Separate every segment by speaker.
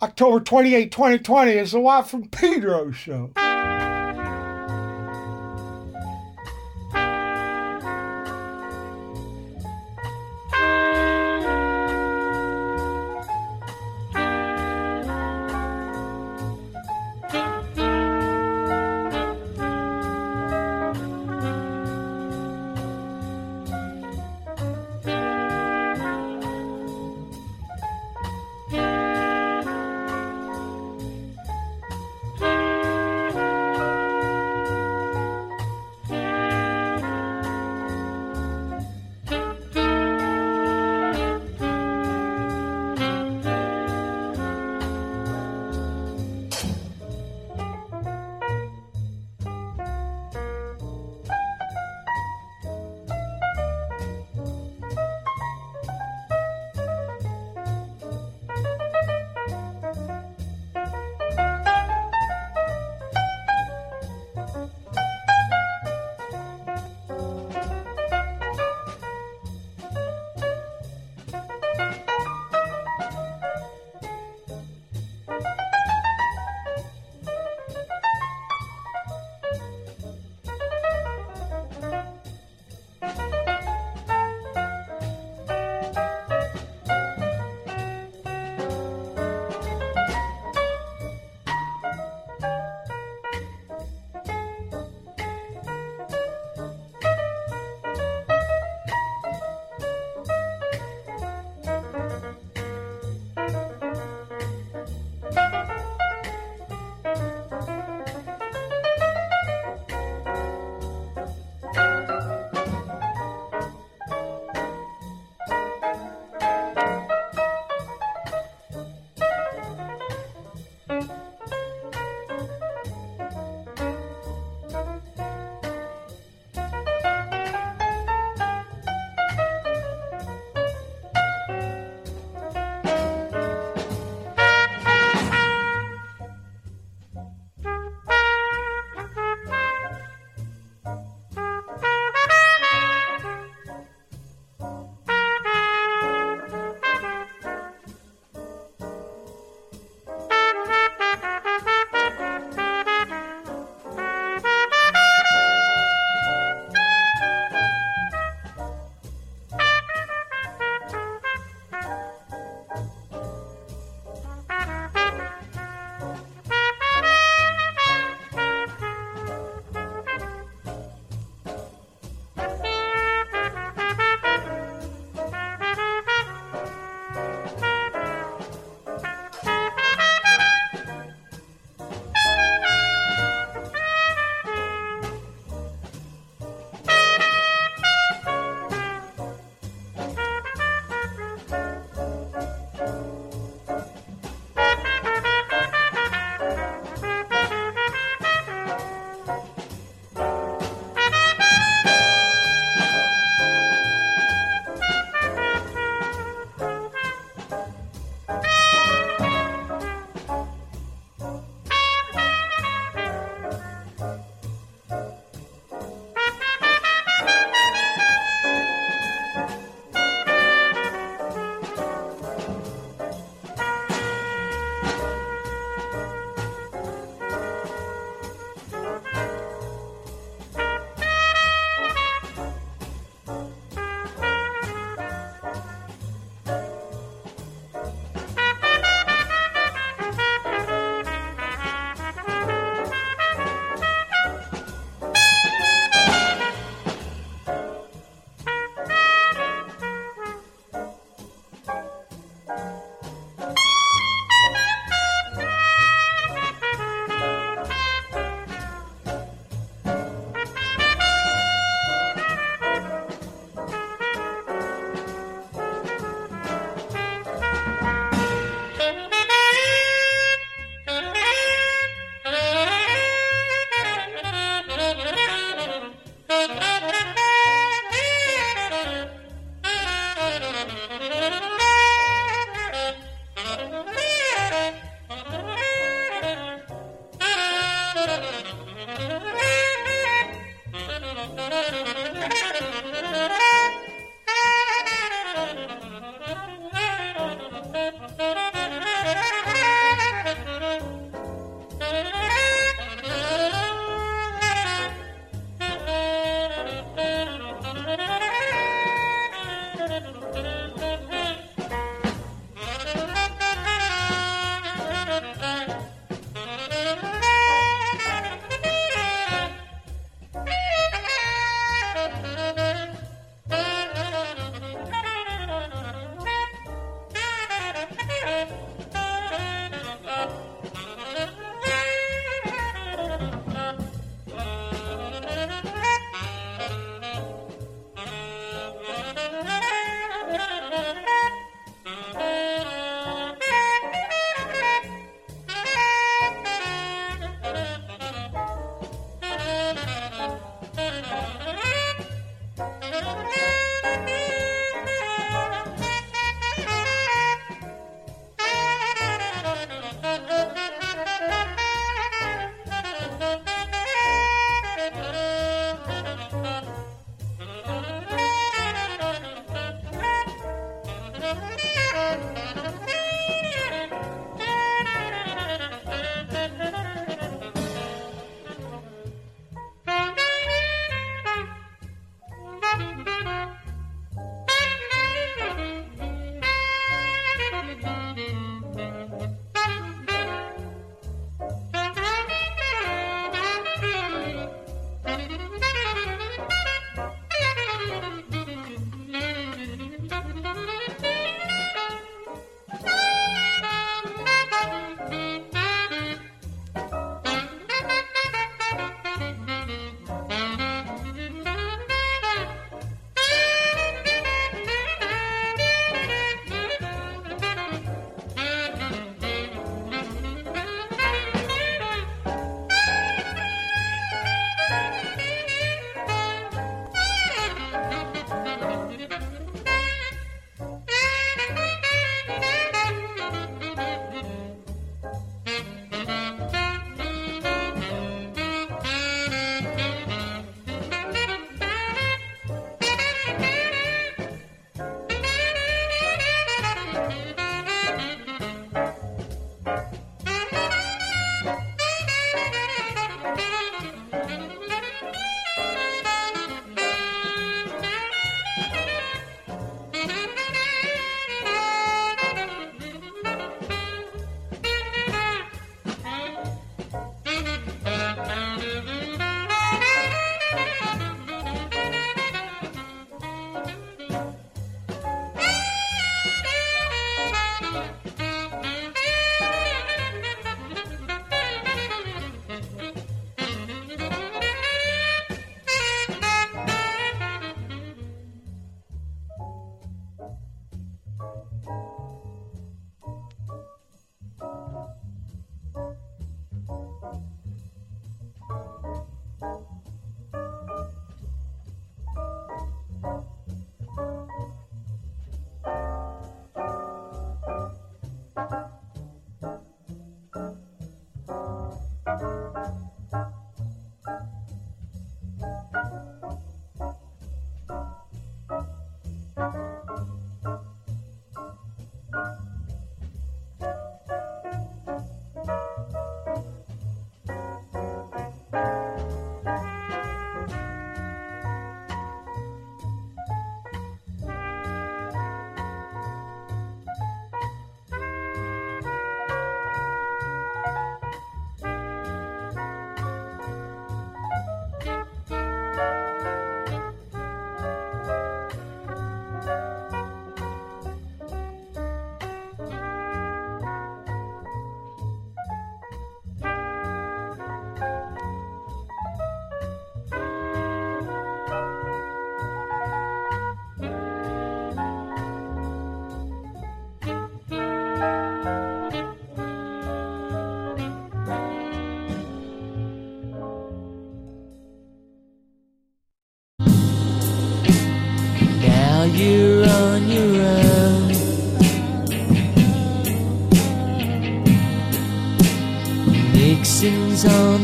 Speaker 1: October 28, 2020 is the Watt from Pedro show.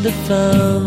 Speaker 2: Sings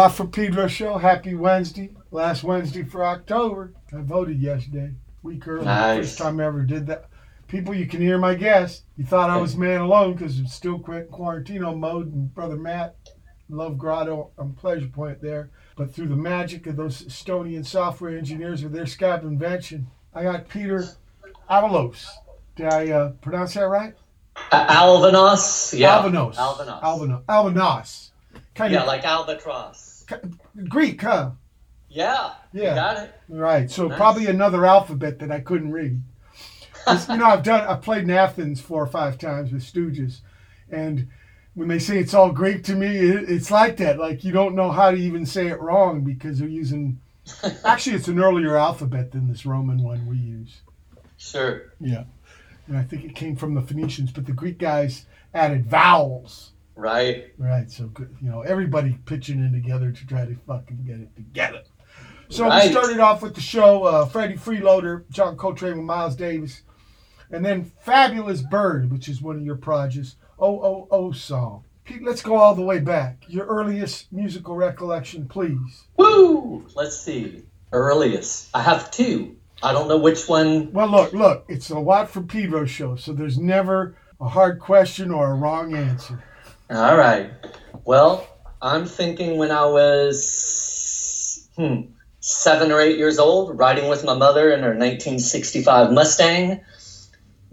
Speaker 1: Watt from Pedro Show. Happy Wednesday. Last Wednesday for October. I voted yesterday. Week early.
Speaker 3: Nice.
Speaker 1: First time I ever did that. People, you can hear my guess. You thought I was man alone because I'm still quit quarantino mode. And Brother Matt, Love Grotto on Pleasure Point there. But through the magic of those Estonian software engineers with their Skype invention, I got Peter Avalos. Did I uh, pronounce that right?
Speaker 3: A- Albanos? Yeah.
Speaker 1: Albanos.
Speaker 3: Albanos.
Speaker 1: Albanos. Albanos. Kind
Speaker 3: Yeah,
Speaker 1: of
Speaker 3: like albatross.
Speaker 1: Greek, huh?
Speaker 3: Yeah.
Speaker 1: Yeah.
Speaker 3: Got it.
Speaker 1: Right. So
Speaker 3: Nice.
Speaker 1: probably another alphabet that I couldn't read. you know, I've done. I've played in Athens four or five times with Stooges, and when they say it's all Greek to me, it, it's like that. Like you don't know how to even say it wrong because they're using. Actually, it's an earlier alphabet than this Roman one we use.
Speaker 3: Sure.
Speaker 1: Yeah, and I think it came from the Phoenicians, but the Greek guys added vowels.
Speaker 3: Right.
Speaker 1: Right. So good. You know, everybody pitching in together to try to fucking get it together. So we started off with the show, uh, Freddie Freeloader, John Coltrane with Miles Davis, and then Fabulous Bird, which is one of your projects, OOO song. Pete, let's go all the way back. Your earliest musical recollection, please.
Speaker 3: Woo! Let's see. Earliest. I have two. I don't know which one.
Speaker 1: Well, look, look, it's a Watt for Pedro show, so there's never a hard question or a wrong answer.
Speaker 3: All right. Well, I'm thinking when I was hmm, seven or eight years old, riding with my mother in her 1965 Mustang,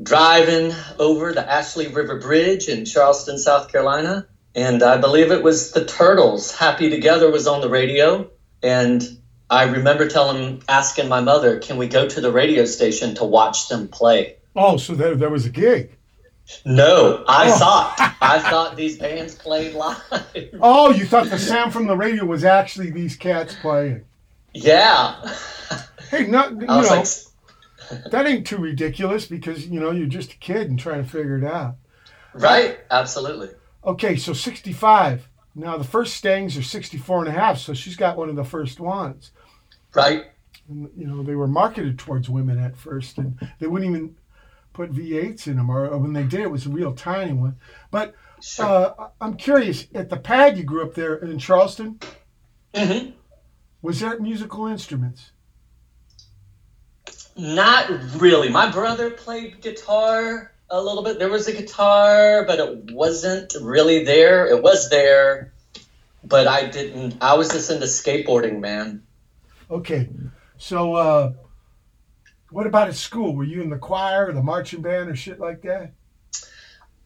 Speaker 3: driving over the Ashley River Bridge in Charleston, South Carolina. And I believe it was the Turtles. Happy Together was on the radio. And I remember telling, asking my mother, can we go to the radio station to watch them play?
Speaker 1: Oh, so there, there was a gig.
Speaker 3: No, I
Speaker 1: Oh.
Speaker 3: thought. I thought these bands played live.
Speaker 1: Oh, you thought the sound from the radio was actually these cats playing.
Speaker 3: Yeah.
Speaker 1: Hey, not you know.
Speaker 3: like,
Speaker 1: that ain't too ridiculous because you know you're just a kid and trying to figure it out.
Speaker 3: right? Absolutely.
Speaker 1: Okay, so 65. Now the first Stangs are 64 and a half, so she's got one of the first ones.
Speaker 3: Right?
Speaker 1: And, you know, they were marketed towards women at first, and they wouldn't even put V8s in them, or, when they did, it was a real tiny one. But
Speaker 3: Sure.
Speaker 1: uh, I'm curious, at the pad you grew up there in Charleston,
Speaker 3: hmm
Speaker 1: was there musical instruments?
Speaker 3: Not really. My brother played guitar a little bit. There was a guitar, but it wasn't really there. It was there, but I didn't. I was just into skateboarding, man.
Speaker 1: Okay, so uh, what about at school? Were you in the choir or the marching band or shit like that?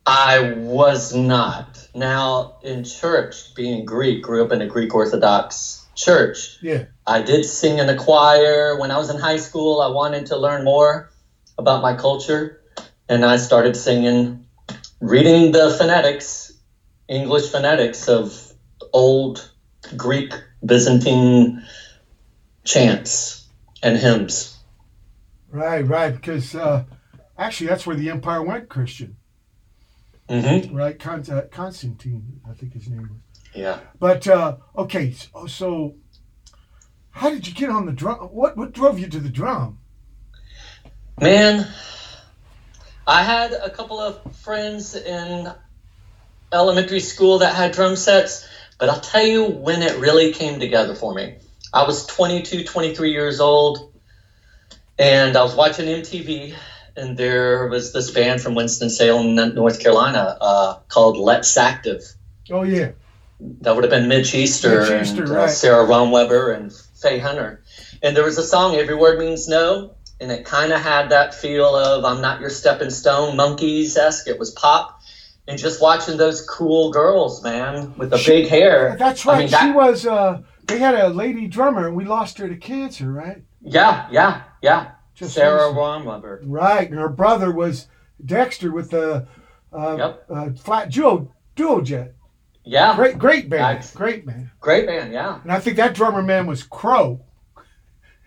Speaker 3: I was not. Now, in church, being Greek, grew up in a Greek Orthodox church.
Speaker 1: Yeah.
Speaker 3: I did sing in a choir. When I was in high school, I wanted to learn more about my culture. And I started singing, reading the phonetics, English phonetics of old Greek Byzantine chants and hymns.
Speaker 1: Right, right. Because uh, actually, that's where the empire went Christian,
Speaker 3: hmm
Speaker 1: right? Con- uh, Constantine, I think his name was.
Speaker 3: Yeah.
Speaker 1: But uh, okay, so, so how did you get on the drum? What what drove you to the drum?
Speaker 3: Man, I had a couple of friends in elementary school that had drum sets, but I'll tell you when it really came together for me. I was 22, 23 years old, and I was watching MTV, and there was this band from Winston-Salem, North Carolina, uh, called Let's Active.
Speaker 1: Oh yeah.
Speaker 3: That would have been Mitch Easter,
Speaker 1: Mitch Easter,
Speaker 3: and uh,
Speaker 1: right.
Speaker 3: Sara Romweber and Faye Hunter. And there was a song, Every Word Means No, and it kind of had that feel of I'm Not Your Stepping Stone, Monkees esque. It was pop. And just watching those cool girls, man, with the big hair.
Speaker 1: That's
Speaker 3: I
Speaker 1: right.
Speaker 3: mean,
Speaker 1: she was. Uh, they had a lady drummer, and we lost her to cancer, right?
Speaker 3: Yeah, yeah, yeah.
Speaker 1: Just
Speaker 3: Sara
Speaker 1: recently.
Speaker 3: Romweber.
Speaker 1: Right, and her brother was Dexter with the uh,
Speaker 3: Yep.
Speaker 1: uh, flat duo duo jet.
Speaker 3: Yeah.
Speaker 1: Great, great band,
Speaker 3: Nice.
Speaker 1: great man.
Speaker 3: Great band, yeah.
Speaker 1: And I think that drummer man was Crow.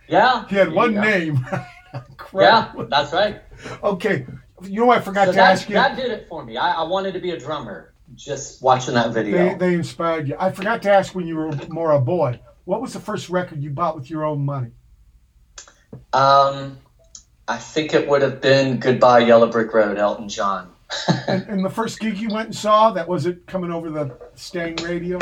Speaker 3: Yeah.
Speaker 1: He had one name. Crow.
Speaker 3: Yeah, that's right.
Speaker 1: Okay. You know what I forgot
Speaker 3: So
Speaker 1: to
Speaker 3: that,
Speaker 1: ask you?
Speaker 3: that did it for me. I, I wanted to be a drummer just watching that video.
Speaker 1: They, they inspired you. I forgot to ask when you were more a boy. What was the first record you bought with your own money?
Speaker 3: Um, I think it would have been Goodbye Yellow Brick Road, Elton John.
Speaker 1: And, and the first gig you went and saw, that was it coming over the Stang radio?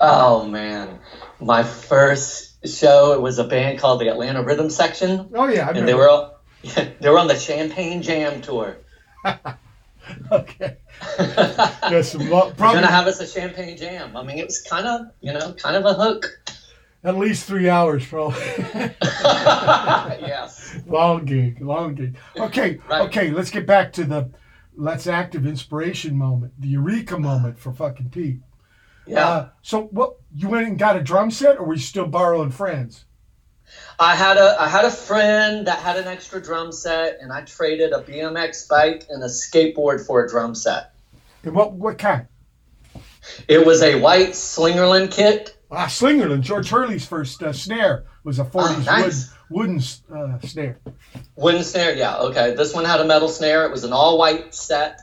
Speaker 3: Oh man, my first show it was a band called the Atlanta Rhythm Section,
Speaker 1: Oh yeah, I
Speaker 3: and
Speaker 1: remember.
Speaker 3: they were all, they were on the Champagne Jam tour.
Speaker 1: okay. Yes, probably
Speaker 3: gonna have us a Champagne Jam. I mean, it was kind of you know kind of a hook.
Speaker 1: At least three hours, probably.
Speaker 3: yes.
Speaker 1: long gig, long gig. Okay,
Speaker 3: Right.
Speaker 1: okay. Let's get back to the let's active inspiration moment, the eureka moment for fucking Pete.
Speaker 3: Yeah.
Speaker 1: Uh, so what? You went and got a drum set, or were you still borrowing friends?
Speaker 3: I had a I had a friend that had an extra drum set, and I traded a BMX bike and a skateboard for a drum set.
Speaker 1: And what what kind?
Speaker 3: It was a white Slingerland kit.
Speaker 1: Ah, Slingerland. George Hurley's first uh, snare was a 40s
Speaker 3: Oh, nice.
Speaker 1: wood, wooden uh, snare.
Speaker 3: Wooden snare, yeah, okay. This one had a metal snare. It was an all white set.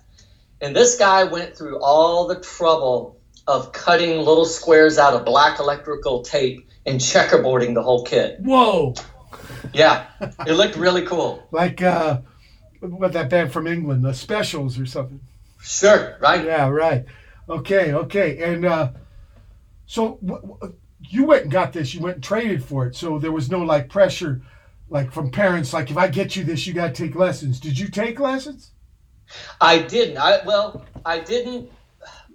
Speaker 3: And this guy went through all the trouble of cutting little squares out of black electrical tape and checkerboarding the whole kit.
Speaker 1: Whoa!
Speaker 3: Yeah, it looked really cool.
Speaker 1: Like uh, what that band from England, the Specials or something.
Speaker 3: Sure, right?
Speaker 1: Yeah, right. Okay, okay. And uh, so w- w- you went and got this. You went and traded for it. So there was no like pressure, like from parents. Like if I get you this, you got to take lessons. Did you take lessons?
Speaker 3: I didn't. I well, I didn't.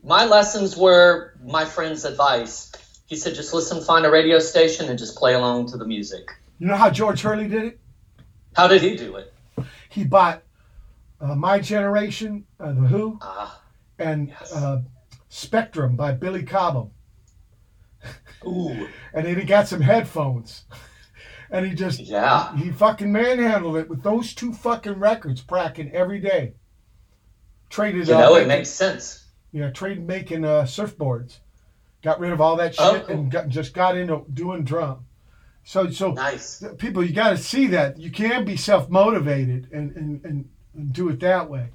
Speaker 3: My lessons were my friend's advice. He said, just listen, find a radio station, and just play along to the music.
Speaker 1: You know how George Hurley did it?
Speaker 3: How did he do it?
Speaker 1: He bought uh, My Generation, uh, The Who,
Speaker 3: Ah,
Speaker 1: and
Speaker 3: Yes.
Speaker 1: uh, Spectrum by Billy Cobham.
Speaker 3: Ooh,
Speaker 1: and then he got some headphones. And he just
Speaker 3: Yeah.
Speaker 1: he fucking manhandled it with those two fucking records pracking every day. Traded
Speaker 3: you
Speaker 1: uh,
Speaker 3: know, it
Speaker 1: making-
Speaker 3: makes sense.
Speaker 1: yeah, traded making uh, surfboards. Got rid of all that shit
Speaker 3: Oh,
Speaker 1: and got, just got into doing drum. So so
Speaker 3: Nice.
Speaker 1: people you got to see that you can be self motivated and, and, and, and do it that way.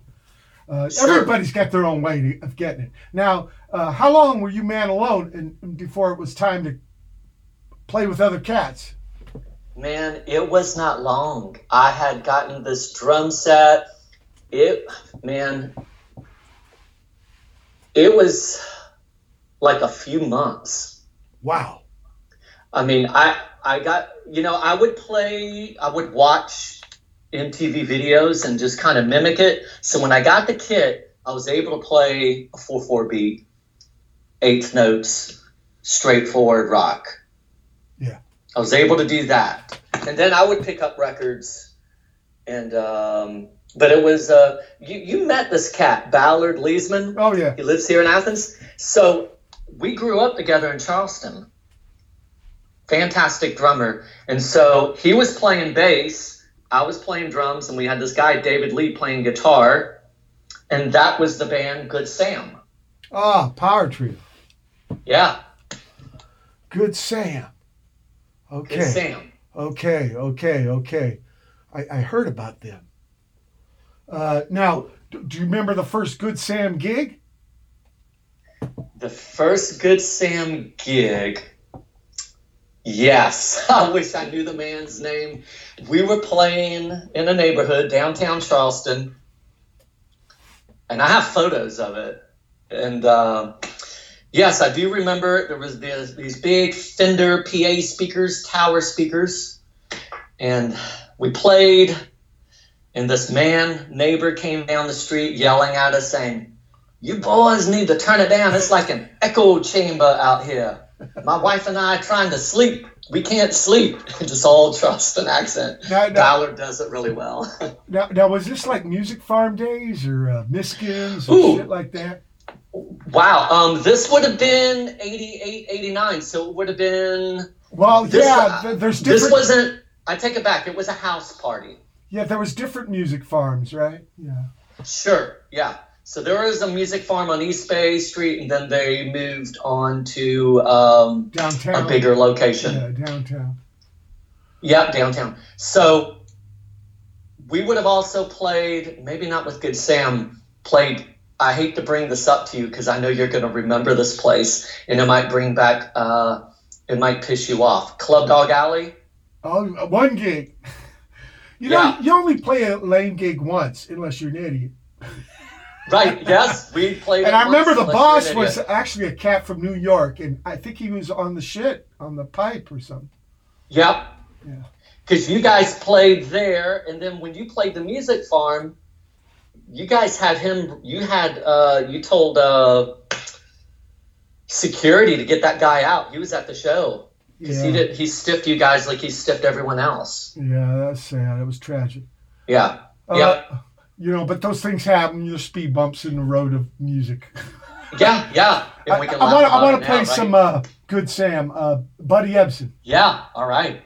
Speaker 1: Uh,
Speaker 3: Sure.
Speaker 1: Everybody's got their own way to, of getting it. Now, uh, how long were you man alone and, before it was time to play with other cats?
Speaker 3: Man, it was not long. I had gotten this drum set. It, man, it was like a few months.
Speaker 1: Wow.
Speaker 3: I mean, I I got you know I would play, I would watch MTV videos and just kind of mimic it. So when I got the kit, I was able to play a four four beat, eighth notes, straightforward rock.
Speaker 1: Yeah.
Speaker 3: I was able to do that, and then I would pick up records, and um, but it was uh, you you met this cat Ballard Lesemann.
Speaker 1: Oh yeah.
Speaker 3: He lives here in Athens. So we grew up together in Charleston. Fantastic drummer. And so he was playing bass, I was playing drums, and we had this guy, David Lee, playing guitar. And that was the band Good Sam.
Speaker 1: Ah, Power Trio.
Speaker 3: Yeah,
Speaker 1: Good Sam.
Speaker 3: Good
Speaker 1: Okay.
Speaker 3: Sam.
Speaker 1: Okay. Okay. Okay. I, I heard about them. Uh, now, do, do you remember the first Good Sam gig?
Speaker 3: The first Good Sam gig. Yes, I wish I knew the man's name. We were playing in a neighborhood downtown Charleston, and I have photos of it. And uh, yes, I do remember there was these, these big Fender PA speakers, tower speakers, and we played. And this man neighbor came down the street yelling at us, saying, "You boys need to turn it down. It's like an echo chamber out here. My wife and I are trying to sleep. We can't sleep." Just all trust and accent.
Speaker 1: Now, now,
Speaker 3: Ballard does it really well.
Speaker 1: now, now, was this like Music Farm days or uh, Myskyns or
Speaker 3: Ooh.
Speaker 1: shit like that?
Speaker 3: Wow. Um, this would have been 88, 89. So it would have been.
Speaker 1: Well,
Speaker 3: This,
Speaker 1: yeah,
Speaker 3: uh,
Speaker 1: th- there's different.
Speaker 3: This wasn't. I take it back. It was a house party.
Speaker 1: yeah, there was different music farms, right? Yeah.
Speaker 3: Sure. Yeah. So there was a music farm on East Bay Street, and then they moved on to um,
Speaker 1: Downtown.
Speaker 3: a bigger location.
Speaker 1: Yeah, downtown.
Speaker 3: Yep, downtown. So we would have also played, maybe not with Good Sam, played. I hate to bring this up to you because I know you're going to remember this place, and it might bring back. Uh, it might piss you off. Club Dog Alley.
Speaker 1: Oh, one gig. You know,
Speaker 3: Yeah.
Speaker 1: you only play a lame gig once, unless you're an idiot.
Speaker 3: Right. Yes, we played.
Speaker 1: And I remember the boss was actually a cat from New York, and I think he was on the shit on the pipe or something.
Speaker 3: Yep.
Speaker 1: Yeah.
Speaker 3: Because you guys played there, and then when you played the music farm, you guys had him. You had. Uh, you told uh, security to get that guy out. He was at the show because
Speaker 1: Yeah,
Speaker 3: he did. He stiffed you guys like he stiffed everyone else.
Speaker 1: yeah, that's sad. It was tragic.
Speaker 3: Yeah.
Speaker 1: Uh,
Speaker 3: Yep.
Speaker 1: You know, but those things happen. There's speed bumps in the road of music.
Speaker 3: Yeah. Yeah.
Speaker 1: I
Speaker 3: we can
Speaker 1: want to play
Speaker 3: now, right?
Speaker 1: some uh, good Sam, uh, Buddy Ebsen.
Speaker 3: Yeah. All right.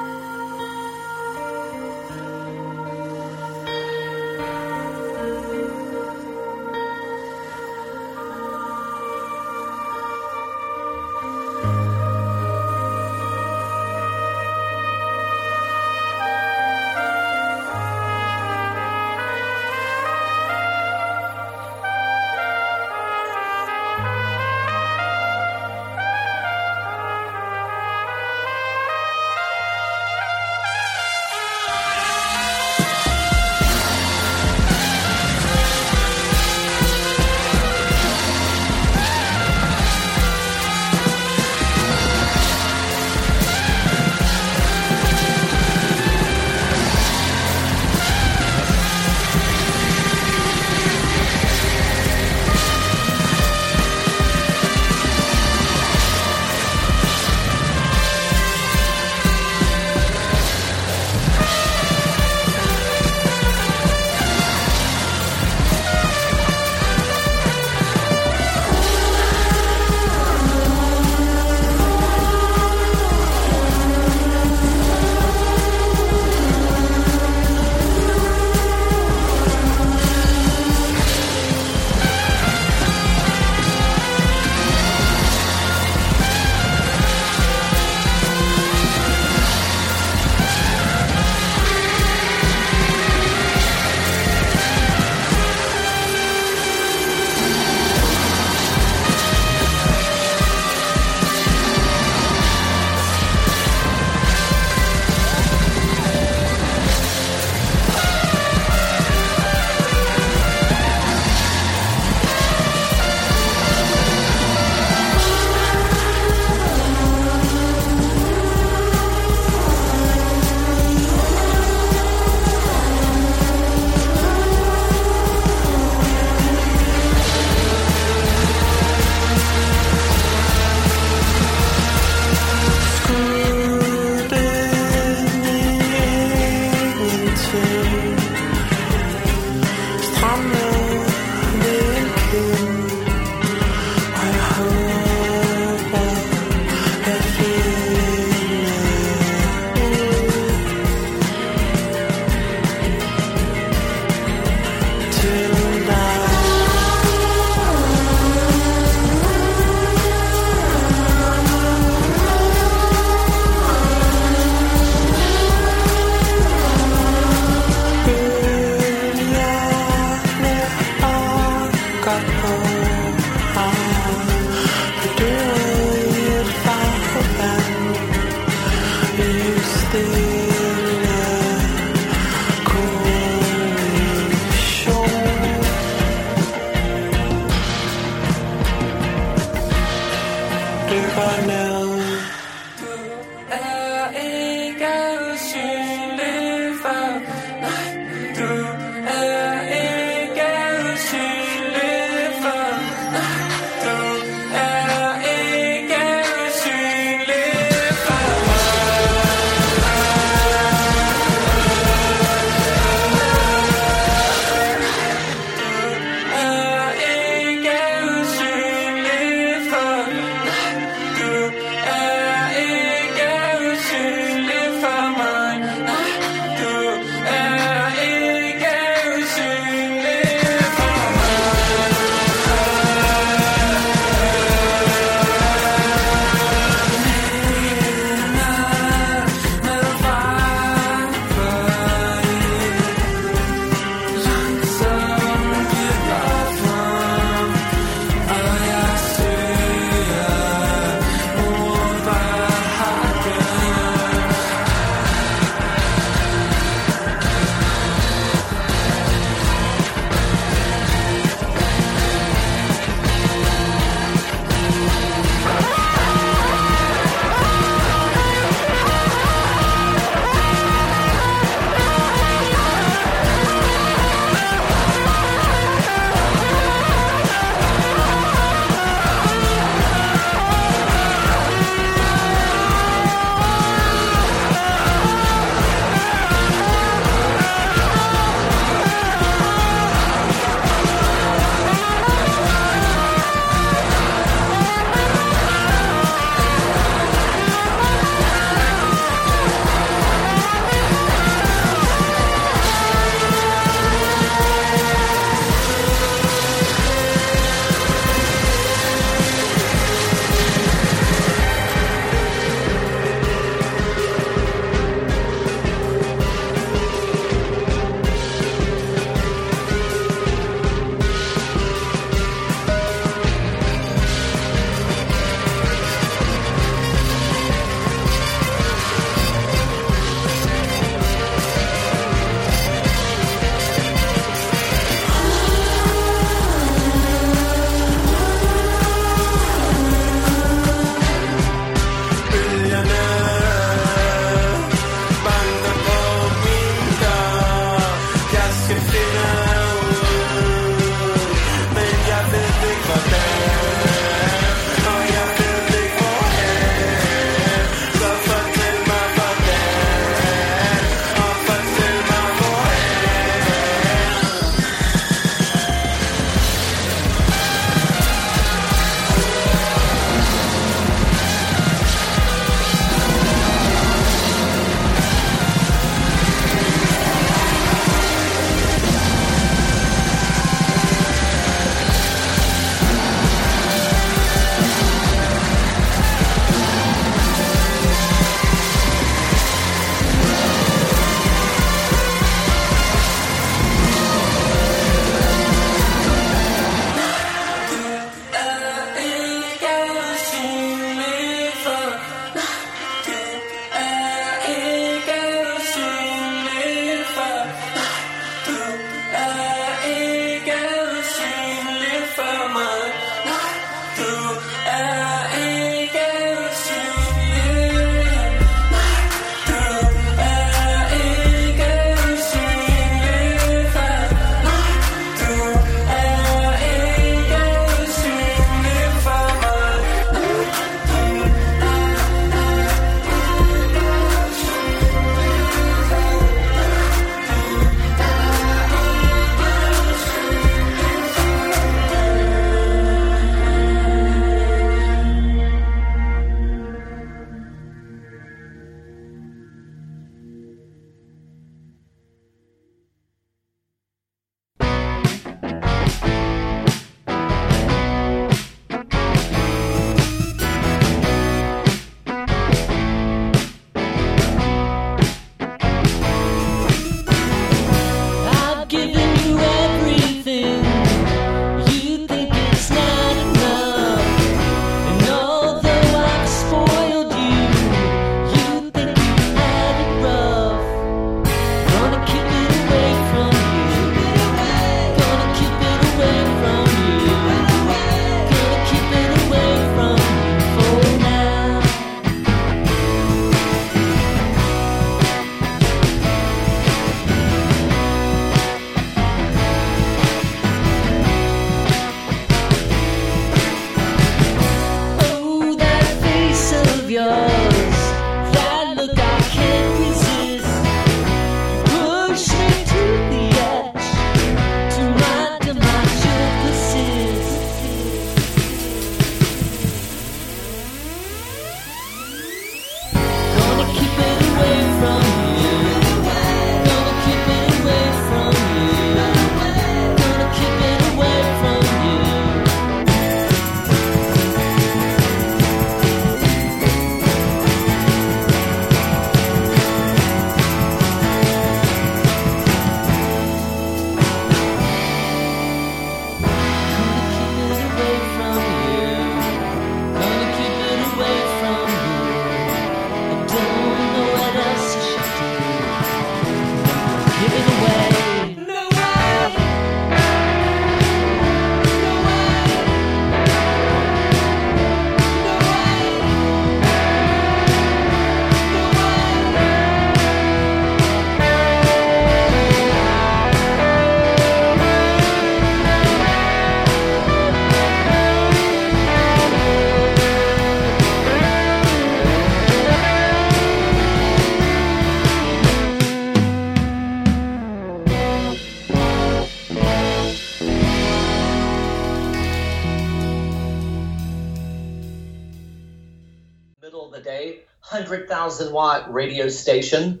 Speaker 3: Thousand watt radio station.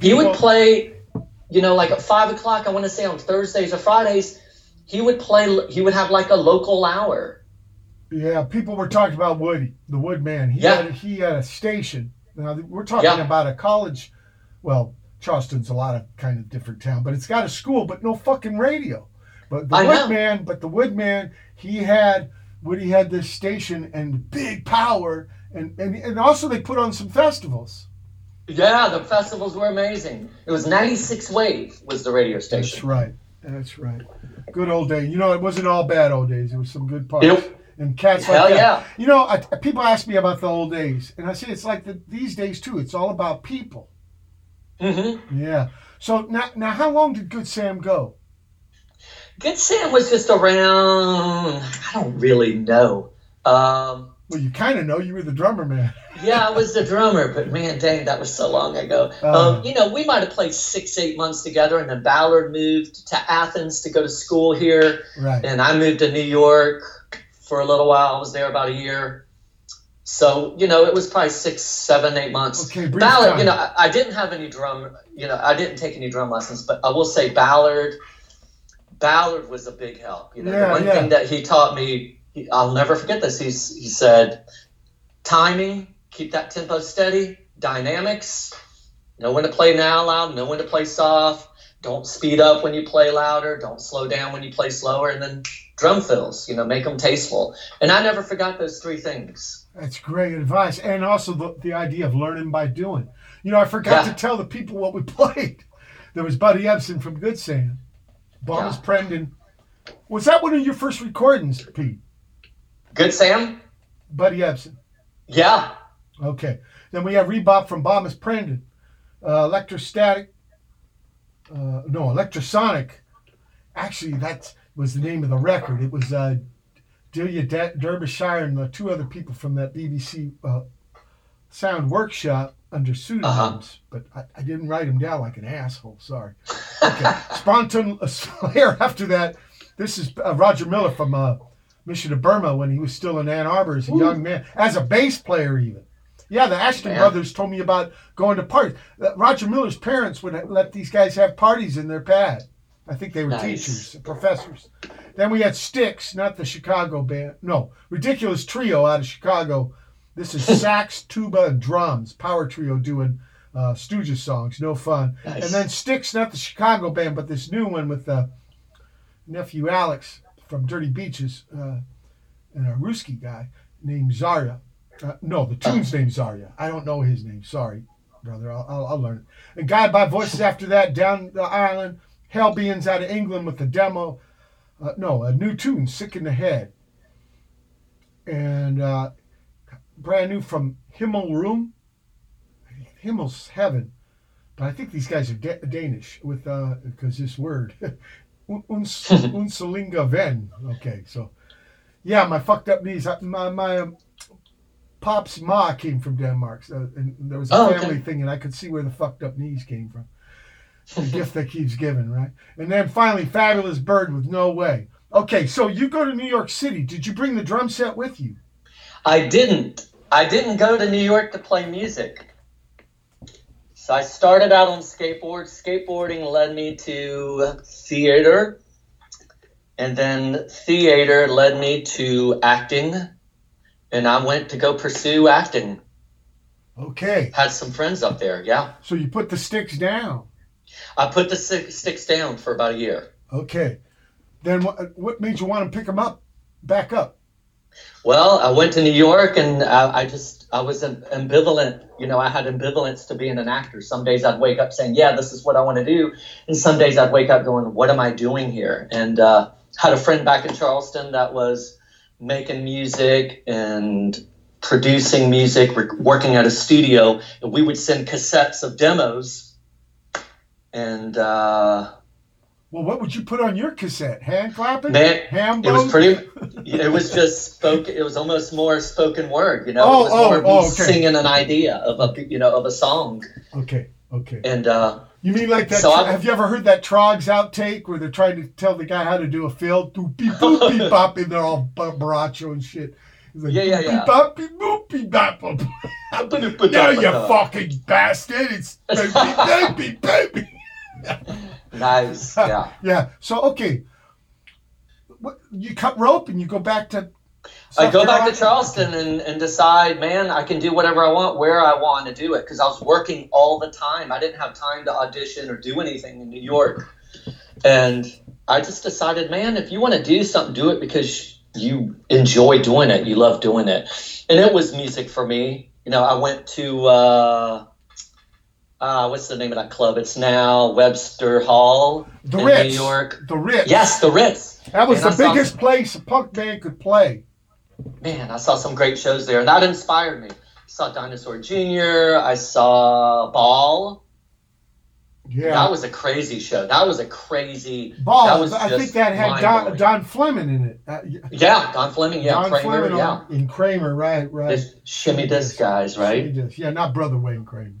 Speaker 3: He would play, you know, like at five o'clock. I want to say on Thursdays or Fridays. He would play. He would have like a local hour.
Speaker 1: Yeah, people were talking about Woody, the Woodman. He
Speaker 3: Yeah.
Speaker 1: had he had a station. Now we're talking
Speaker 3: Yeah.
Speaker 1: about a college. Well, Charleston's a lot of kind of different town, but it's got a school, but no fucking radio. But the
Speaker 3: I know.
Speaker 1: Woodman, but the Woodman, he had Woody had this station and big power, and and and also they put on some festivals.
Speaker 3: Yeah, the festivals were amazing. It was ninety six Wave was the radio station.
Speaker 1: That's right. That's right. Good old days. You know, it wasn't all bad old days. It was some good parts.
Speaker 3: Yep.
Speaker 1: And cats
Speaker 3: Hell
Speaker 1: like that.
Speaker 3: yeah.
Speaker 1: You know, I, people ask me about the old days, and I say it's like the, these days too. It's all about people.
Speaker 3: Mm-hmm.
Speaker 1: Yeah. So now, now, how long did Good Sam go?
Speaker 3: Good Sam was just around. I don't really know. Um,
Speaker 1: Well, you kind of know. You were the drummer man.
Speaker 3: yeah, I was the drummer, but man, dang, that was so long ago.
Speaker 1: Uh.
Speaker 3: um, you know, we might have played six, eight months together, and then Ballard moved to Athens to go to school here,
Speaker 1: Right.
Speaker 3: and I moved to New York for a little while. I was there about a year. So, you know, it was probably six, seven, eight months.
Speaker 1: Okay,
Speaker 3: Ballard,
Speaker 1: time.
Speaker 3: you know, I, I didn't have any drum, you know, I didn't take any drum lessons, but I will say Ballard, Ballard was a big help. You know,
Speaker 1: Yeah,
Speaker 3: the one
Speaker 1: yeah.
Speaker 3: thing that he taught me, he, I'll never forget this. He's, he said, timing, keep that tempo steady, dynamics, know when to play now loud, know when to play soft. Don't speed up when you play louder. Don't slow down when you play slower. And then drum fills, you know, make them tasteful. And I never forgot those three things.
Speaker 1: That's great advice, and also the, the idea of learning by doing. You know, I forgot
Speaker 3: Yeah.
Speaker 1: to tell the people what we played. There was Buddy Ebsen from Good Sam, Bomis
Speaker 3: Yeah.
Speaker 1: Prendin. Was that one of your first recordings, Pete?
Speaker 3: Good, Sam?
Speaker 1: Buddy Ebsen.
Speaker 3: Yeah.
Speaker 1: Okay. Then we have Robop from Bomis Prendin. Uh, Electrostatic. Uh, no, Electrosonic. Actually, that was the name of the record. It was uh, Delia De- Derbyshire and the two other people from that BBC uh, Sound Workshop under pseudonyms.
Speaker 3: Uh-huh.
Speaker 1: But I, I didn't write them down like an asshole. Sorry. Okay. Sproton uh, Slayer after that. This is uh, Roger Miller from uh, Mission to Burma when he was still in Ann Arbor as a young man, as a bass player even. Yeah, the
Speaker 3: Asheton
Speaker 1: brothers told me about going to parties. Roger Miller's parents would let these guys have parties in their pad. I think they were
Speaker 3: Nice.
Speaker 1: teachers, professors. Then we had Styx, not the Chicago band. No, Ridiculous Trio out of Chicago. This is sax, tuba, and drums. Power trio doing uh, Stooges songs. No fun.
Speaker 3: Nice.
Speaker 1: And then Styx, not the Chicago band, but this new one with uh, nephew Alex from Dirty Beaches uh, and a Ruski guy named Zarya. Uh, no, the tune's named Zarya. I don't know his name. Sorry, brother. I'll, I'll, I'll learn it. And Guided by Voices after that, Down the Island. Hellbeings out of England with the demo. Uh, no, a new tune, Sick in the Head. And uh, brand new from Himmelrum. Himmel's Heaven. But I think these guys are da- Danish with because this word, uns, unselinga ven. Okay, so yeah, my fucked up knees. I- My my um, pop's ma came from Denmark, so, and there was a
Speaker 3: Oh, okay.
Speaker 1: family thing, and I could see where the fucked up knees came from. The gift that keeps giving, right? And then finally, Fabulous Bird with No Way. Okay, so you go to New York City. Did you bring the drum set with you?
Speaker 3: I didn't. I didn't go to New York to play music. So I started out on skateboard. Skateboarding led me to theater. And then theater led me to acting. And I went to go pursue acting.
Speaker 1: Okay,
Speaker 3: Had some friends up there, yeah.
Speaker 1: so you put the sticks down.
Speaker 3: I put the sticks down for about a year.
Speaker 1: Okay, then what, what made you want to pick them up, back up?
Speaker 3: Well, I went to New York and I, I just, I was am- ambivalent. You know, I had ambivalence to being an actor. Some days I'd wake up saying, yeah, this is what I want to do. And some days I'd wake up going, what am I doing here? And uh, had a friend back in Charleston that was making music and producing music, working at a studio. And we would send cassettes of demos. And uh,
Speaker 1: Well, what would you put on your cassette? Hand clapping?
Speaker 3: Man,
Speaker 1: Ham
Speaker 3: it was pretty. It was just spoken. It was almost more spoken word. You know,
Speaker 1: Oh,
Speaker 3: it was
Speaker 1: oh,
Speaker 3: more
Speaker 1: oh, okay.
Speaker 3: singing an idea of a you know of a song.
Speaker 1: Okay, okay.
Speaker 3: And uh,
Speaker 1: You mean like that?
Speaker 3: So I'm-
Speaker 1: have you ever heard that Troggs outtake where they're trying to tell the guy how to do a fill? Doop beep boop beep bop, and they're all ba- baracho and shit. Like,
Speaker 3: Yeah, yeah, yeah.
Speaker 1: beep, bop, beep, boop, beep, bop, bop. No, you fucking bastard! It's baby, baby, baby.
Speaker 3: Nice. Yeah.
Speaker 1: Yeah. So okay, what, you cut rope and you go back to.
Speaker 3: I
Speaker 1: South
Speaker 3: go back to Charleston and, and decide, man, I can do whatever I want, where I want to do it, because I was working all the time. I didn't have time to audition or do anything in New York, and I just decided, man, if you want to do something, do it because you enjoy doing it, you love doing it, and it was music for me. You know, I went to uh, uh, what's the name of that club? It's now Webster Hall
Speaker 1: The
Speaker 3: in
Speaker 1: Ritz.
Speaker 3: New York.
Speaker 1: The Ritz.
Speaker 3: Yes, the Ritz.
Speaker 1: That was
Speaker 3: And
Speaker 1: the
Speaker 3: saw-
Speaker 1: biggest place a punk band could play.
Speaker 3: man, I saw some great shows there, and that inspired me. saw Dinosaur Jr., I saw Ball.
Speaker 1: Yeah.
Speaker 3: That was a crazy show. That was a crazy.
Speaker 1: Ball.
Speaker 3: was
Speaker 1: I think that had Don. Don Fleming in it. Uh,
Speaker 3: Yeah, Don Fleming, yeah,
Speaker 1: Don
Speaker 3: Kramer,
Speaker 1: Fleming
Speaker 3: yeah.
Speaker 1: in Kramer, right, right.
Speaker 3: There's Shimmy Disc guys, right?
Speaker 1: does. Yeah, not Brother Wayne Kramer.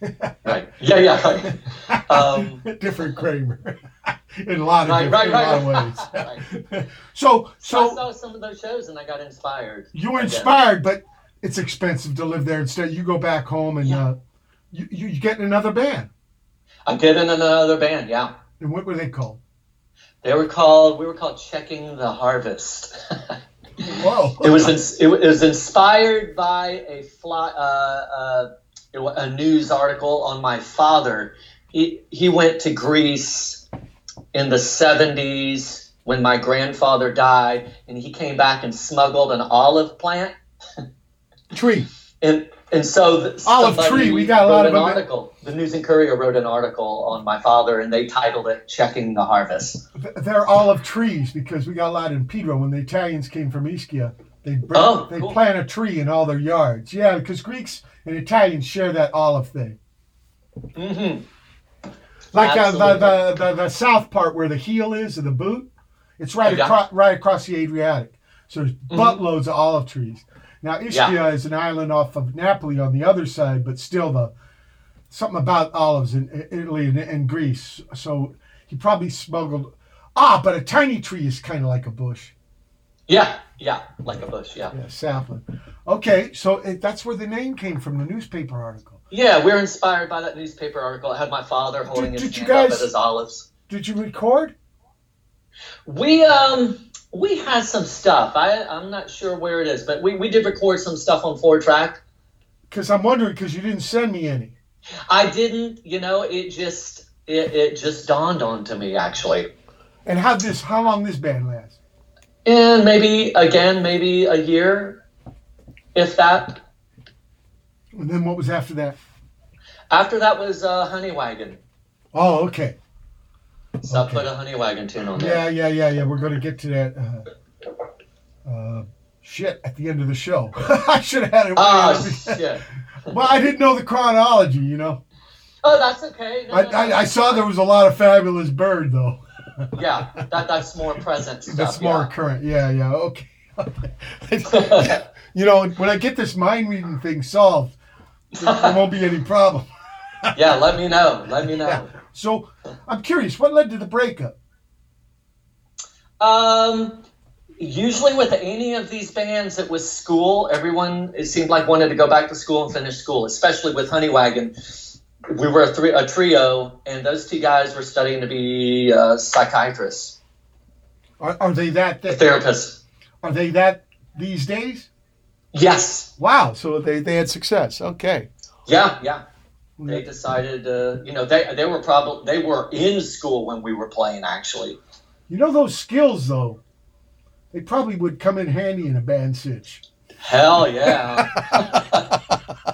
Speaker 3: Right. Yeah, yeah. Right. Um,
Speaker 1: different Kramer. in a lot of,
Speaker 3: Right, right,
Speaker 1: in a lot of
Speaker 3: right.
Speaker 1: ways. so,
Speaker 3: so I saw some of those shows and I got inspired.
Speaker 1: you were inspired, but it's expensive to live there. Instead, you go back home and
Speaker 3: Yeah.
Speaker 1: uh, you, you you get in another band.
Speaker 3: I get in another band, yeah.
Speaker 1: And what were they called?
Speaker 3: They were called, we were called Checking the Harvest.
Speaker 1: Whoa!
Speaker 3: it was ins- it was inspired by a fly uh, uh, a news article on my father. He he went to Greece in the seventies when my grandfather died, and he came back and smuggled an olive plant.
Speaker 1: tree.
Speaker 3: And and so the,
Speaker 1: Olive tree, we got a lot of them.
Speaker 3: The News and Courier wrote an article on my father, and they titled it "Checking the Harvest."
Speaker 1: They're olive trees because we got a lot in Pedro when the Italians came from Ischia. They bring,
Speaker 3: Oh,
Speaker 1: they
Speaker 3: cool.
Speaker 1: plant a tree in all their yards. Yeah, because Greeks and Italians share that olive thing.
Speaker 3: hmm
Speaker 1: Like uh, the, the, the the south part where the heel is of the boot, it's right
Speaker 3: Yeah.
Speaker 1: across right across the Adriatic. So there's buttloads of olive trees. Now Ischia
Speaker 3: Yeah.
Speaker 1: is an island off of Napoli on the other side, but still the something about olives in Italy and, and Greece. So he probably smuggled. Ah, but a tiny tree is kind of like a bush.
Speaker 3: Yeah, yeah, like a bush. Yeah.
Speaker 1: Yeah, sapling. Okay, so it, that's where the name came from, the newspaper article.
Speaker 3: Yeah, we're inspired by that newspaper article. It had my father holding
Speaker 1: Did-
Speaker 3: his
Speaker 1: did you
Speaker 3: hand up
Speaker 1: guys-
Speaker 3: at his olives.
Speaker 1: Did you record?
Speaker 3: We um we had some stuff. I I'm not sure where it is, but we, we did record some stuff on four track.
Speaker 1: Because I'm wondering, because you didn't send me any.
Speaker 3: I didn't, you know, it just it, it just dawned on to me actually.
Speaker 1: And how this? How long this band last?
Speaker 3: And maybe again, maybe a year, if that.
Speaker 1: And then what was after that?
Speaker 3: After that was uh, Honey Wagon.
Speaker 1: Oh, okay.
Speaker 3: So
Speaker 1: Okay.
Speaker 3: I put a Honey Wagon tune on there.
Speaker 1: Yeah, yeah, yeah, yeah. We're going to get to that. Uh, uh, shit, at the end of the show. I should have had it.
Speaker 3: Oh shit.
Speaker 1: well, I didn't know the chronology. You know,
Speaker 3: Oh, that's okay. No,
Speaker 1: I,
Speaker 3: no, no,
Speaker 1: I, I saw there was a lot of fabulous bird though.
Speaker 3: Yeah, that that's more present stuff.
Speaker 1: That's more
Speaker 3: yeah.
Speaker 1: current. Yeah, yeah. Okay. you know, when I get this mind reading thing solved, there, there won't be any problem.
Speaker 3: yeah, let me know. Let me know.
Speaker 1: So, I'm curious, what led to the breakup?
Speaker 3: Um, usually with any of these bands, it was school. Everyone it seemed like wanted to go back to school and finish school. Especially with Honey Wagon, we were a, three, a trio, and those two guys were studying to be uh, psychiatrists,
Speaker 1: Are, are they that? that
Speaker 3: therapists.
Speaker 1: are they that these days?
Speaker 3: Yes.
Speaker 1: Wow. So they, they had success. Okay.
Speaker 3: Yeah. Yeah. They decided, uh, you know, they they were probably they were in school when we were playing. Actually,
Speaker 1: You know those skills though. They probably would come in handy in a band sitch.
Speaker 3: Hell yeah.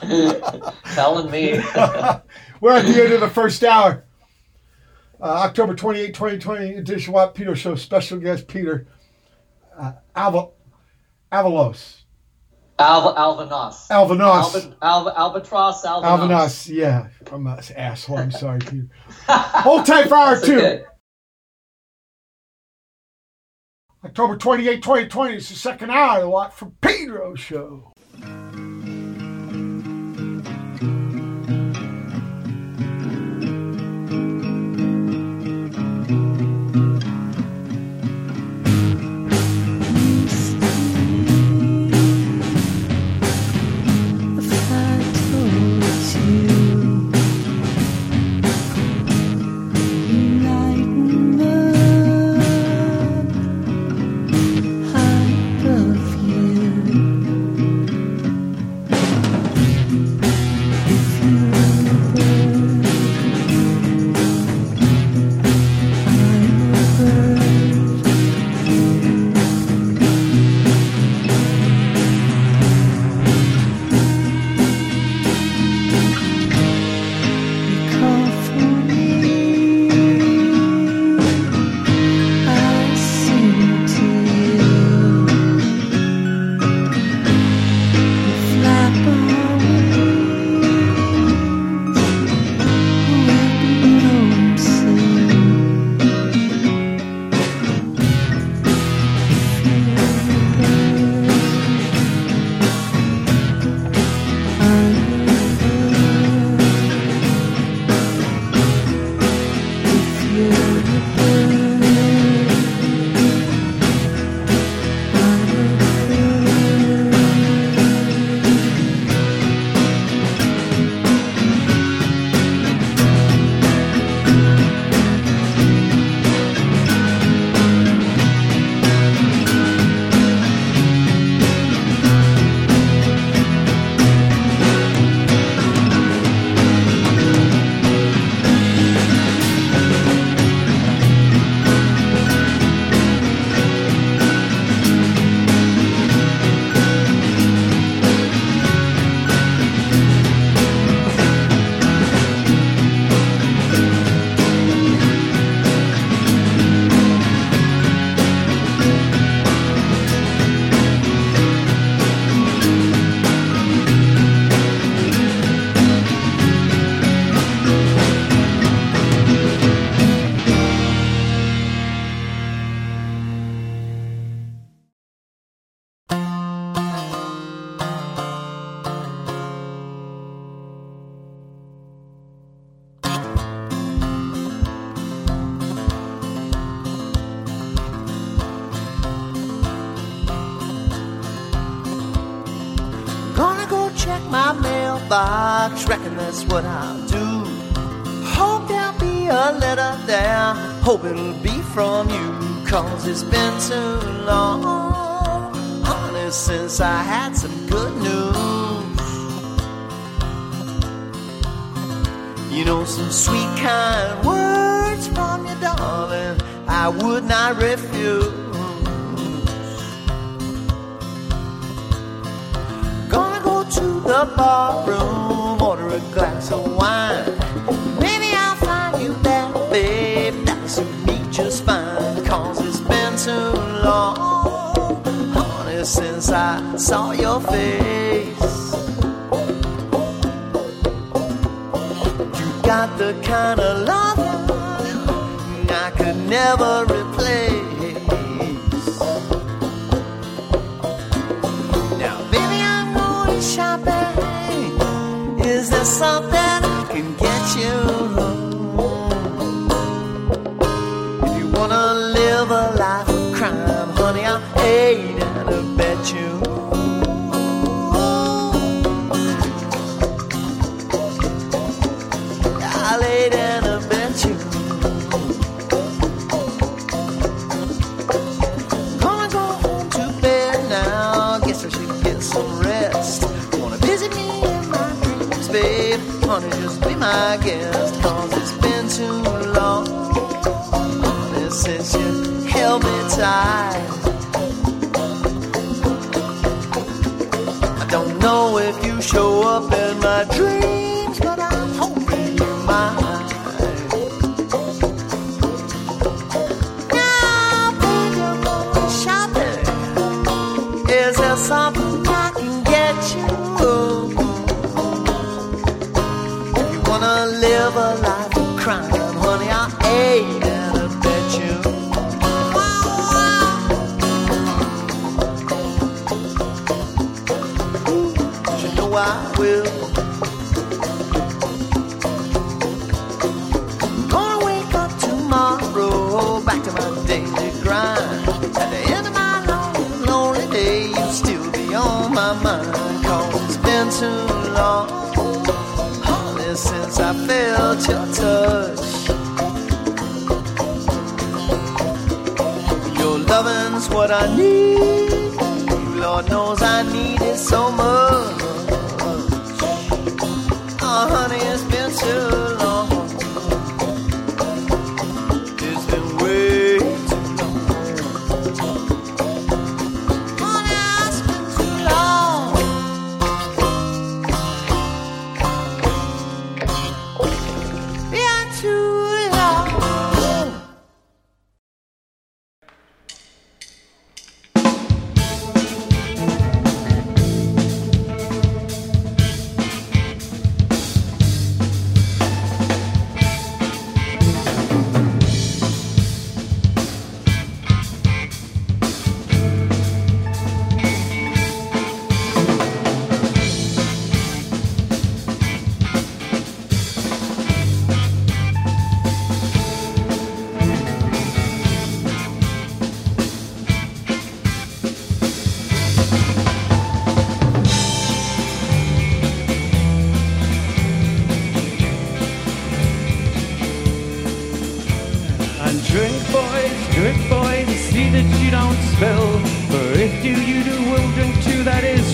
Speaker 3: Telling me.
Speaker 1: We're at the end of the first hour. Uh, October 28, 2020 edition Watt Peter Show. Special guest Peter uh, Alva, Avalos.
Speaker 3: Al- Alvanos.
Speaker 1: Alvanos.
Speaker 3: Alba- Alba- Albatross Alvanos.
Speaker 1: Alvanos, yeah. I'm an asshole. I'm sorry, Peter. Hold tight for hour two.
Speaker 3: okay.
Speaker 1: October 28, 2020. It's the second hour of the Watt from Pedro show.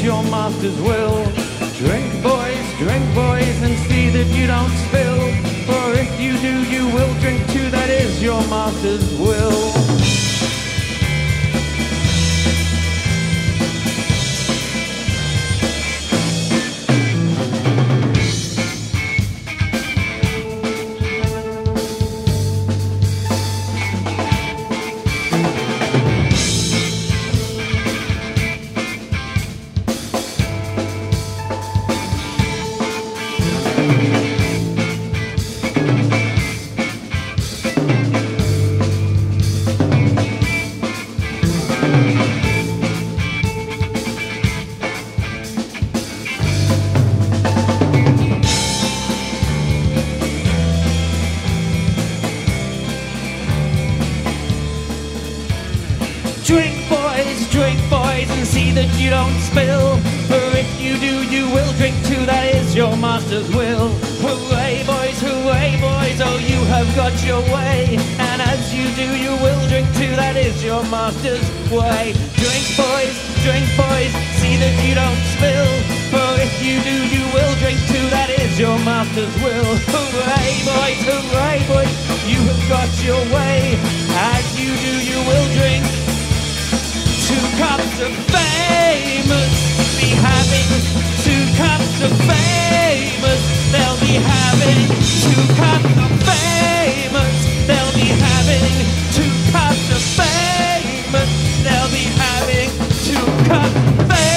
Speaker 2: your
Speaker 4: master's will. Drink, boys, drink, boys, and see that you don't spill. For if you do, you will drink too. That is your master's that you don't spill. For if you do, you will drink too. that is your master's will. Hooray, boys, hooray, boys, oh, you have got your way. And as you do, you will drink too. that is your master's way. Drink, boys, drink, boys, see that you don't spill. For if you do, you will drink too. that is your master's will. Hooray, boys, hooray, boys, you have got your way. As you do, you will drink two cups of famous. Be having two cups of famous. They'll be having two cups of famous. They'll be having two cups of famous. They'll be having two cups of.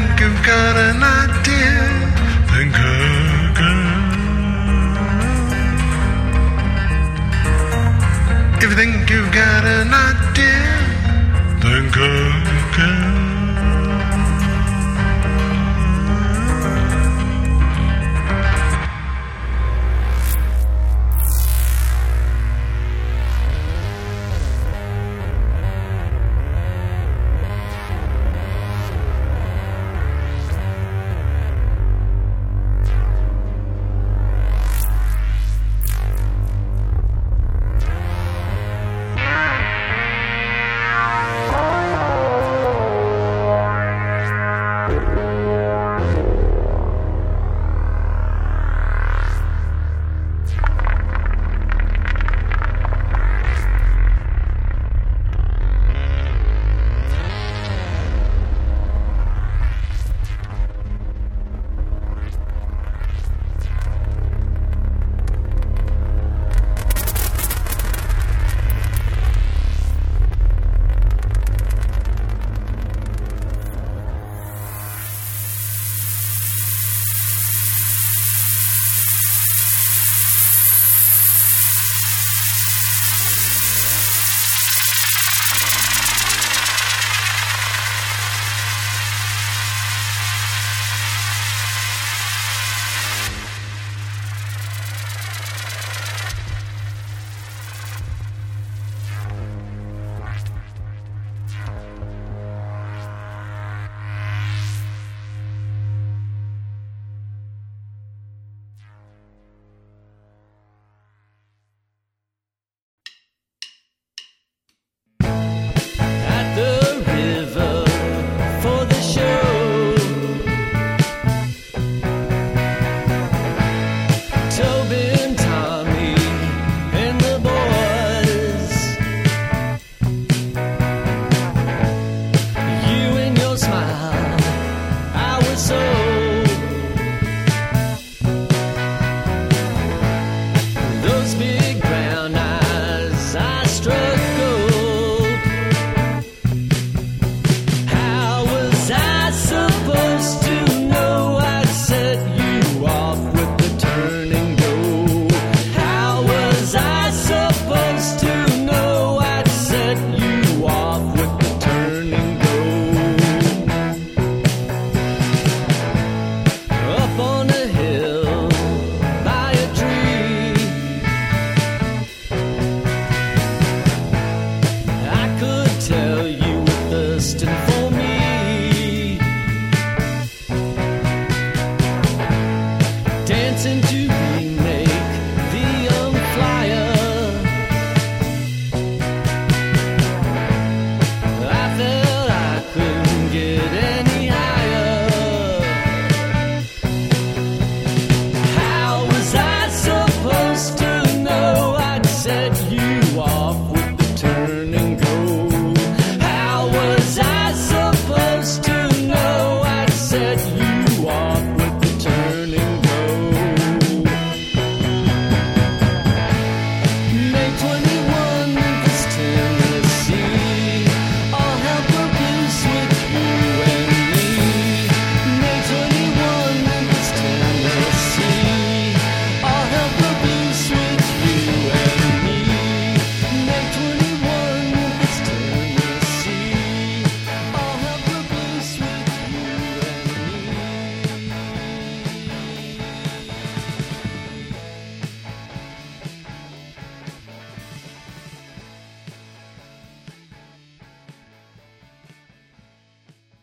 Speaker 5: think you've got an idea, then come. If you think you've got an idea, then go, go.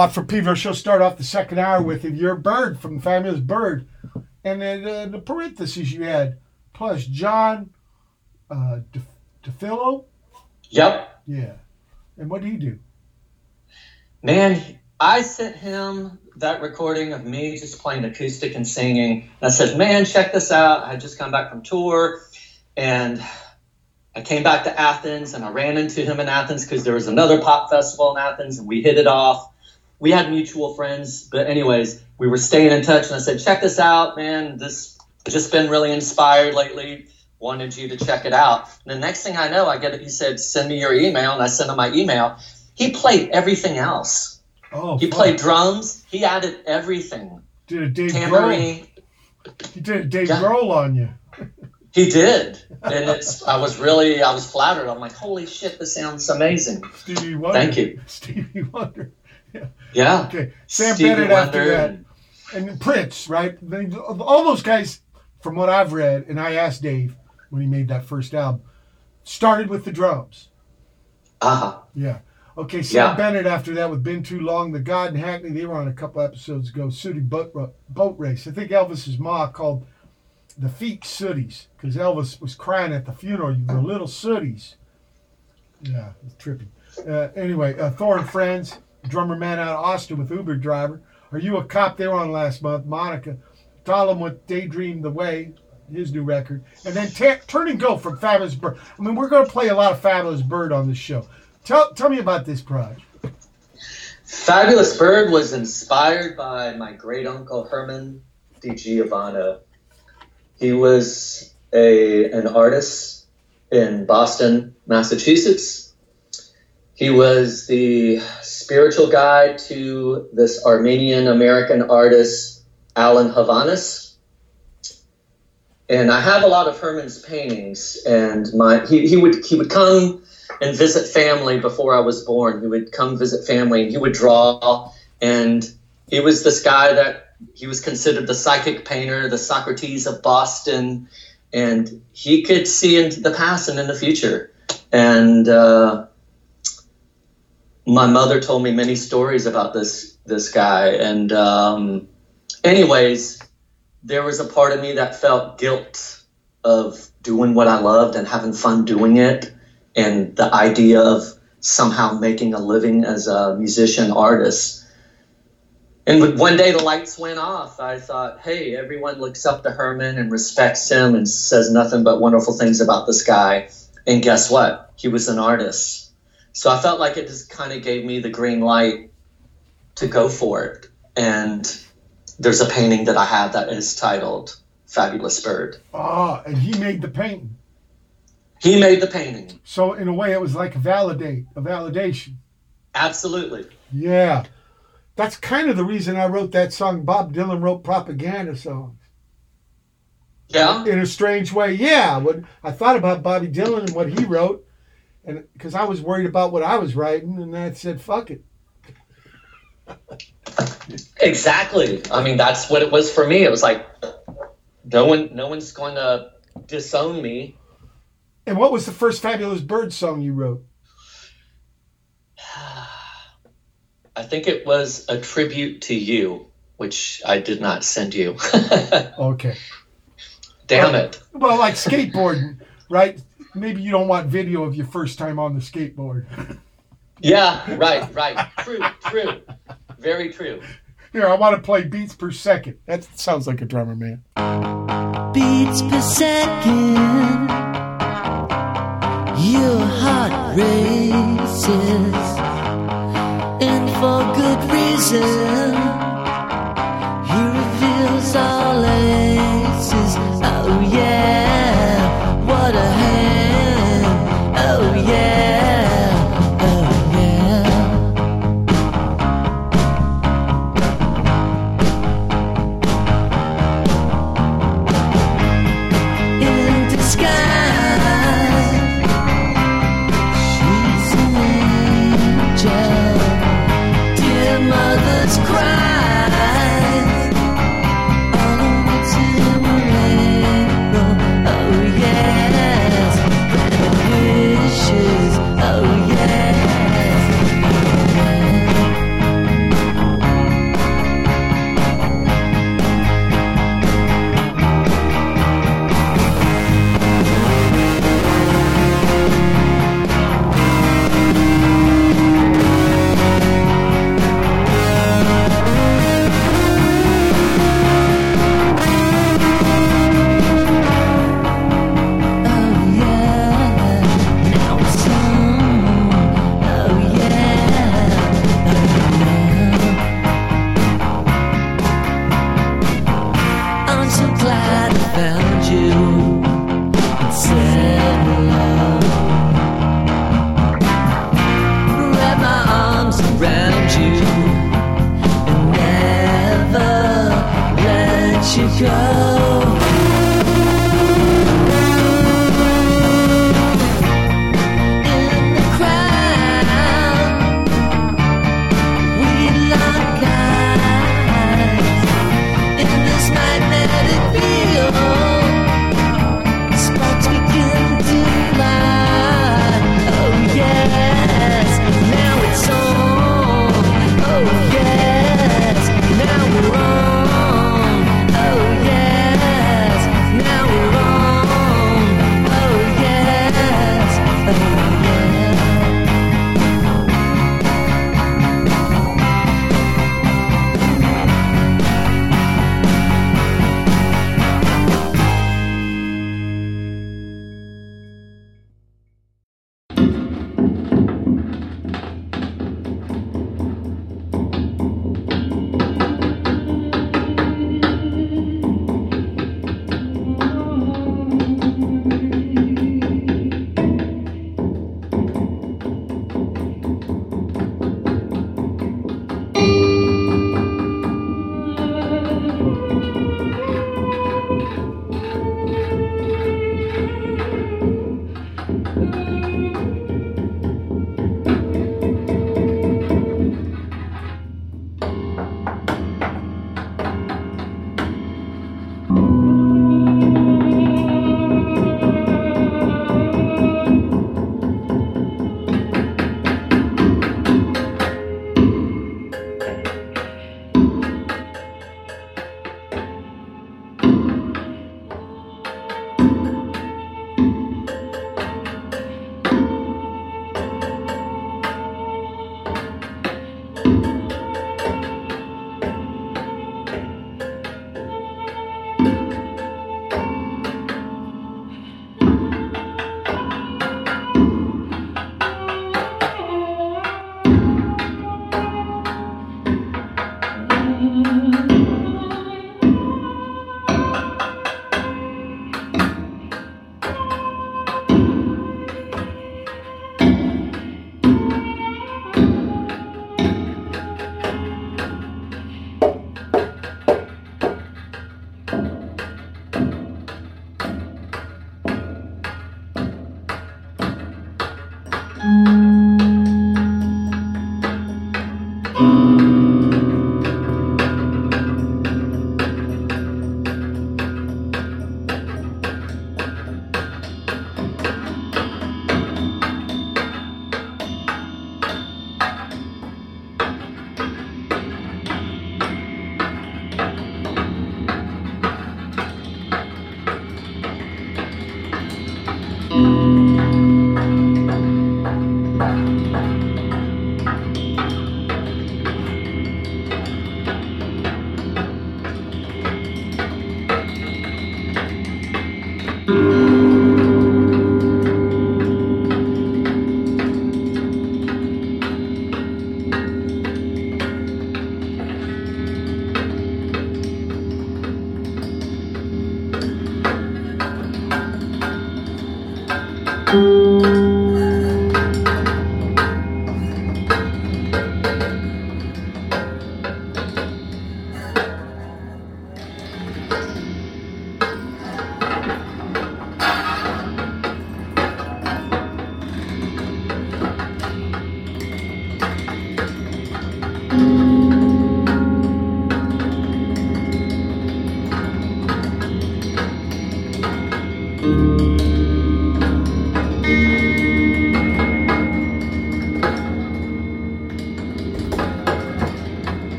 Speaker 1: Watford she'll start off the second hour with If You're a Bird from the Fabulous Bird. And then uh, the parentheses you had, plus John uh, De- Dufilho.
Speaker 3: Yep.
Speaker 1: Yeah. And what did he do?
Speaker 3: Man, I sent him that recording of me just playing acoustic and singing. And I said, Man, check this out. I had just come back from tour and I came back to Athens and I ran into him in Athens because there was another pop festival in Athens and we hit it off. We had mutual friends, but anyways, we were staying in touch and I said, Check this out, man. This just been really inspired lately. Wanted you to check it out. And the next thing I know, I get it. He said, Send me your email. And I sent him my email. He played everything else.
Speaker 1: Oh,
Speaker 3: He
Speaker 1: fuck.
Speaker 3: played drums. He added everything.
Speaker 1: Did a Dave Grohl. He did Dave
Speaker 3: Yeah.
Speaker 1: Grohl on you.
Speaker 3: He did, and it's. I was really. I was flattered. I'm like, holy shit, this sounds amazing.
Speaker 1: Stevie Wonder.
Speaker 3: Thank you.
Speaker 1: Stevie Wonder.
Speaker 3: Yeah.
Speaker 1: Okay. Sam
Speaker 3: Stevie
Speaker 1: Bennett after that.
Speaker 3: and-
Speaker 1: and Prince, right? They, all those guys, from what I've read, and I asked Dave when he made that first album, started with the drums.
Speaker 3: Uh-huh.
Speaker 1: Yeah. Okay, Sam
Speaker 3: Yeah.
Speaker 1: Bennett after that with Been Too Long, The God in Hackney, they were on a couple episodes ago, Sooty boat, boat Race. I think Elvis's ma called the feet sooties because Elvis was crying at the funeral. You were little sooties. Yeah, it's trippy. Uh, anyway, uh, Thor and Friends, drummer man out of Austin with Uber driver. Are You a Cop? They were on last month. Monica. Thollem with Daydream the Way, his new record. And then ta- Turn and Go from Fabulous Bird. I mean, we're going to play a lot of Fabulous Bird on this show. Tell, tell me about this project.
Speaker 3: Fabulous Bird was inspired by my great uncle Hermon Di Giovanni. He was a an artist in Boston, Massachusetts. He was the spiritual guide to this Armenian American artist Alan Hovhaness. And I have a lot of Hermon's paintings, and my he, he would he would come and visit family before I was born. He would come visit family and he would draw. And he was this guy that he was considered the psychic painter, the Socrates of Boston. And he could see into the past and in the future. And uh, my mother told me many stories about this this guy. And um, anyways, there was a part of me that felt guilt of doing what I loved and having fun doing it and the idea of somehow making a living as a musician artist. And one day the lights went off. I thought, hey, everyone looks up to Hermon and respects him and says nothing but wonderful things about this guy. And guess what? He was an artist. So I felt like it just kind of gave me the green light to go for it. And there's a painting that I have that is titled Fabulous Bird.
Speaker 1: Ah, and he made the painting.
Speaker 3: He made the painting.
Speaker 1: So in a way, it was like a validate, a validation.
Speaker 3: Absolutely.
Speaker 1: Yeah, that's kind of the reason I wrote that song. Bob Dylan wrote propaganda songs
Speaker 3: Yeah.
Speaker 1: in a strange way. Yeah, when I thought about Bobby Dylan and what he wrote, and because I was worried about what I was writing, and I said, "Fuck it."
Speaker 3: Exactly. I mean, that's what it was for me. It was like no one, no one's going to disown me.
Speaker 1: And what was the first Fabulous Bird song you wrote?
Speaker 3: I think it was a tribute to you, which I did not send you.
Speaker 1: Okay.
Speaker 3: Damn it.
Speaker 1: Well, like skateboarding, right? Maybe you don't want video of your first time on the skateboard.
Speaker 3: Yeah, right, right. True, true. Very true.
Speaker 1: Here, I want to play beats per second. That sounds like a drummer, man.
Speaker 2: beats per second. Your heart races, and for good reason.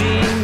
Speaker 6: Reaching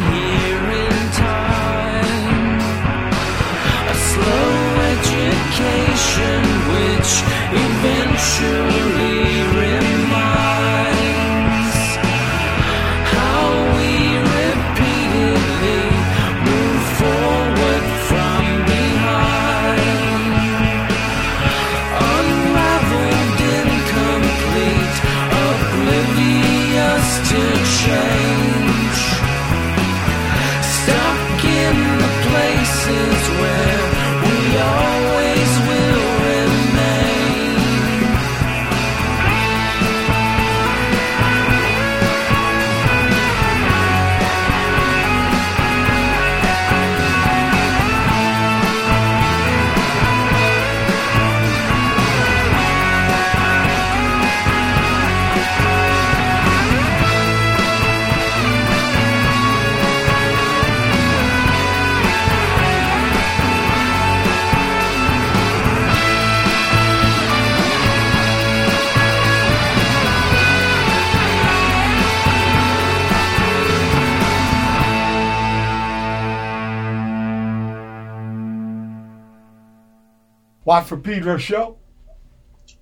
Speaker 1: Watt for Pedro show.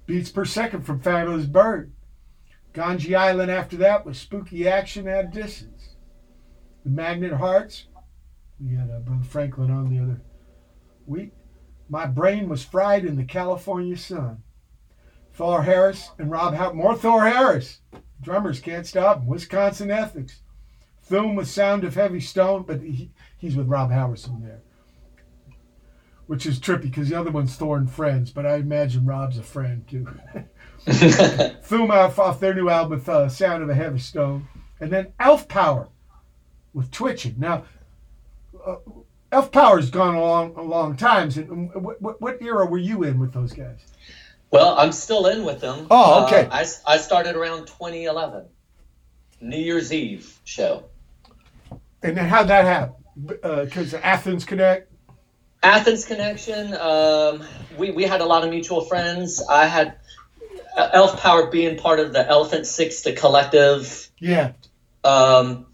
Speaker 1: Beats per second from Fabulous Bird. Ganjisland after that was Spooky Action at a Distance. The Magnet Hearts. We had uh, Brother Franklin on the other week. My brain was fried in the California sun. Thor Harris and Rob Howard. More Thor Harris. Drummers can't stop him. Wisconsin Ethics. Thoom with Sound of Heavy Stone, but he, he's with Rob Halverson there which is trippy because the other one's Thor and Friends, but I imagine Rob's a friend too. Thoom off, off their new album with uh, Sound of a Heavy Stone, and then Elf Power with Twitching. Now, uh, Elf Power's gone a long, a long time. And what, what, what era were you in with those guys?
Speaker 3: Well, I'm still in with them.
Speaker 1: Oh, okay.
Speaker 3: Uh, I, I started around 2011, New Year's Eve show.
Speaker 1: And then how'd that happen? Because Athens Connect.
Speaker 3: Athens connection. Um, we we had a lot of mutual friends. I had uh, Elf Power being part of the Elephant Six, the collective.
Speaker 1: Yeah.
Speaker 3: Um,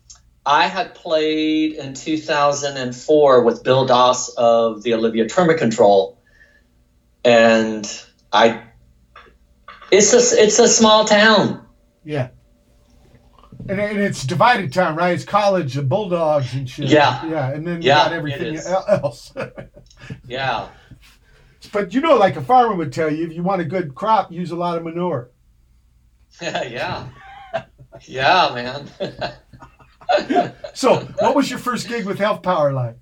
Speaker 3: I had played in 2004 with Bill Doss of the Olivia Tremor Control, and I. It's a it's a small town.
Speaker 1: Yeah. And, and it's divided time, right? It's college and bulldogs and shit.
Speaker 3: Yeah.
Speaker 1: Yeah. And then you
Speaker 3: Yeah,
Speaker 1: got everything else.
Speaker 3: Yeah.
Speaker 1: but you know, like a farmer would tell you, if you want a good crop, use a lot of manure.
Speaker 3: yeah. Yeah, man.
Speaker 1: So, what was your first gig with Elf Power like?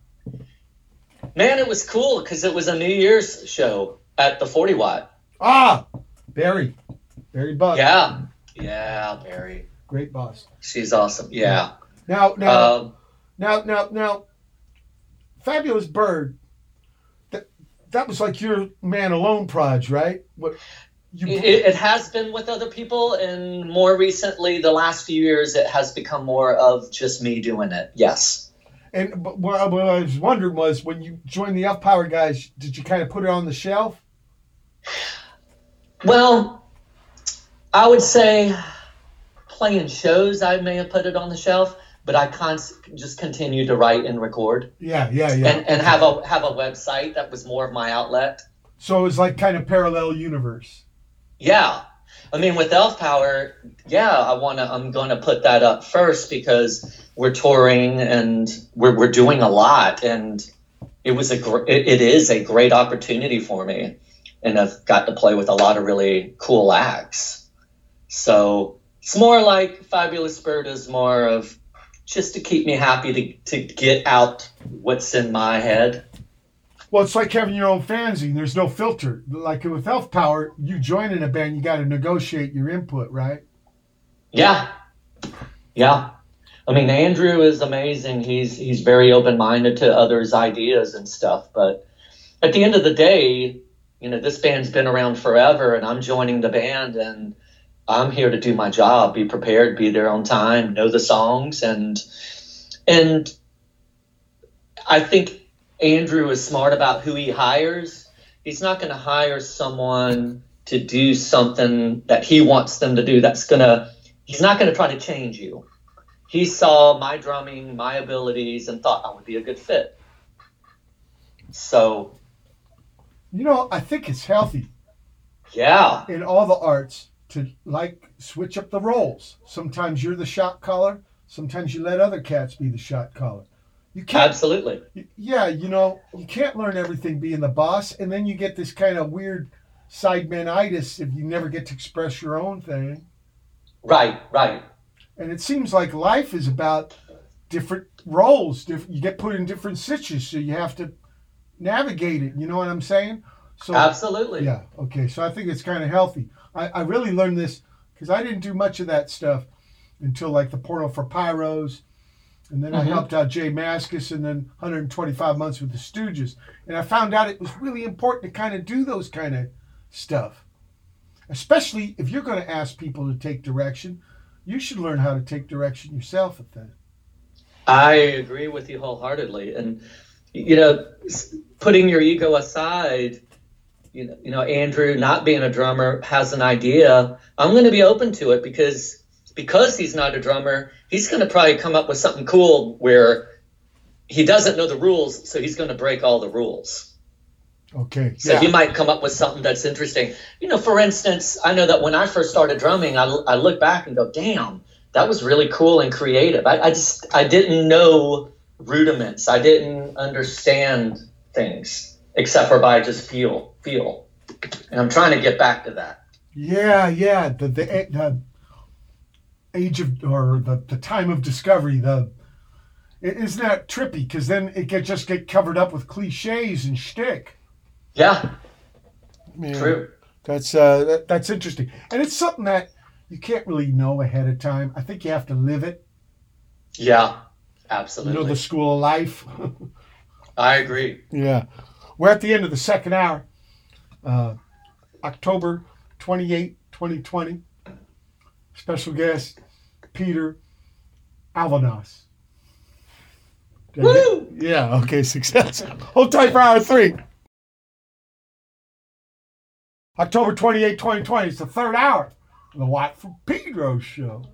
Speaker 3: man, it was cool because it was a New Year's show at the 40 Watt.
Speaker 1: Ah, Barrie. Barrie Buck.
Speaker 3: Yeah. Yeah, Barrie.
Speaker 1: Great boss.
Speaker 3: She's awesome. Yeah.
Speaker 1: Now, now,
Speaker 3: Um,
Speaker 1: now, now, now, Fabulous Bird. That that was like your man alone proj, right? What you?
Speaker 3: it, it has been with other people, and more recently, the last few years, it has become more of just me doing it. Yes.
Speaker 1: and what, I- what I was wondering was when you joined the Elf Power guys, did you kind of put it on the shelf?
Speaker 3: Well, I would say playing shows, I may have put it on the shelf, but I const- just continue to write and record
Speaker 1: Yeah, yeah, yeah.
Speaker 3: and, and have a have a website that was more of my outlet.
Speaker 1: so it was like kind of parallel universe.
Speaker 3: Yeah. I mean, with Elf Power, yeah, I want to. I'm going to put that up first because we're touring and we're we're doing a lot, and it was a gr- it, it is a great opportunity for me, and I've got to play with a lot of really cool acts. So it's more like Fabulous Bird is more of just to keep me happy to to get out what's in my head.
Speaker 1: Well, it's like having your own fanzine. There's no filter. Like with Elf Power, you join in a band, you got to negotiate your input, right?
Speaker 3: Yeah. Yeah. I mean, Andrew is amazing. He's he's very open minded to others' ideas and stuff. But at the end of the day, you know, this band's been around forever, and I'm joining the band, and I'm here to do my job, be prepared, be there on time, know the songs, and and I think Andrew is smart about who he hires. He's not going to hire someone to do something that he wants them to do. That's going to he's not going to try to change you. he saw my drumming, my abilities, and thought I would be a good fit. So
Speaker 1: You know, I think it's healthy
Speaker 3: yeah,
Speaker 1: in all the arts to like switch up the roles. Sometimes you're the shot caller. Sometimes you let other cats be the shot caller. You can't.
Speaker 3: absolutely.
Speaker 1: Yeah, you know, you can't learn everything being the boss, and then you get this kind of weird sidemanitis if you never get to express your own thing.
Speaker 3: Right, right.
Speaker 1: And it seems like life is about different roles. You get put in different situations, so you have to navigate it. You know what I'm saying? So
Speaker 3: Absolutely.
Speaker 1: yeah, okay. So I think it's kind of healthy. I, I really learned this because I didn't do much of that stuff until like the Porno for Pyros. And then I
Speaker 3: Mhm.
Speaker 1: helped out J Mascis and then 125 months with the Stooges. And I found out it was really important to kind of do those kind of stuff. Especially if you're going to ask people to take direction, you should learn how to take direction yourself at that.
Speaker 3: I agree with you wholeheartedly. And, you know, putting your ego aside, you know, you know, Andrew, not being a drummer, has an idea. I'm going to be open to it because because he's not a drummer, he's going to probably come up with something cool where he doesn't know the rules, so he's going to break all the rules.
Speaker 1: Okay.
Speaker 3: So he might come up with something that's interesting. You know, for instance, I know that when I first started drumming, I, I look back and go, damn, that was really cool and creative. I, I just, I didn't know rudiments. I didn't understand things except for by just feel, feel. And I'm trying to get back to that.
Speaker 1: Yeah, yeah. The the, the age of or the, the time of discovery. The it, isn't that trippy? Because then it get just get covered up with cliches and shtick.
Speaker 3: Yeah,
Speaker 1: Yeah.
Speaker 3: true.
Speaker 1: That's uh, that, that's interesting, and it's something that you can't really know ahead of time. I think you have to live it.
Speaker 3: Yeah,
Speaker 1: You
Speaker 3: absolutely.
Speaker 1: know the school of life.
Speaker 3: I agree.
Speaker 1: yeah, we're at the end of the second hour. Uh, October 28, 2020. Special guest Peter Alvanos. Did I get-
Speaker 3: Woo!
Speaker 1: Yeah, okay, success. Hold tight for hour three. October 28, 2020. It's the third hour of the Watt from Pedro show.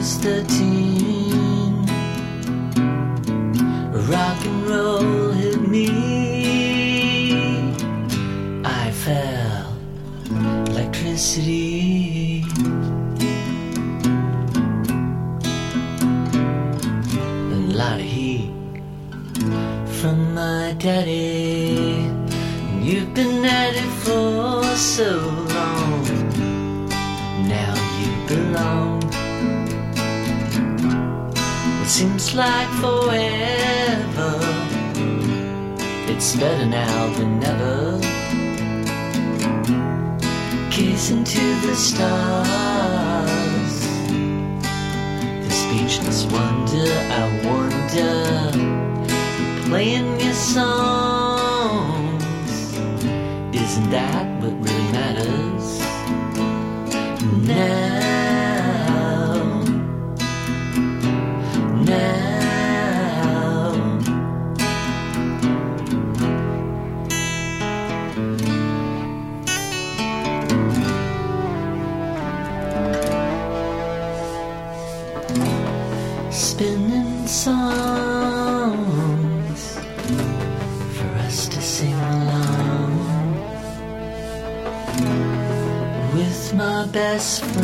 Speaker 2: Was 13. Rock and roll hit me. I felt electricity. And a lot of heat from my daddy. And you've been at it for so seems like forever. It's better now than never. Gaze into the stars. The speechless wonder, I wonder. Playing your songs. Isn't that what really matters? Now, best friend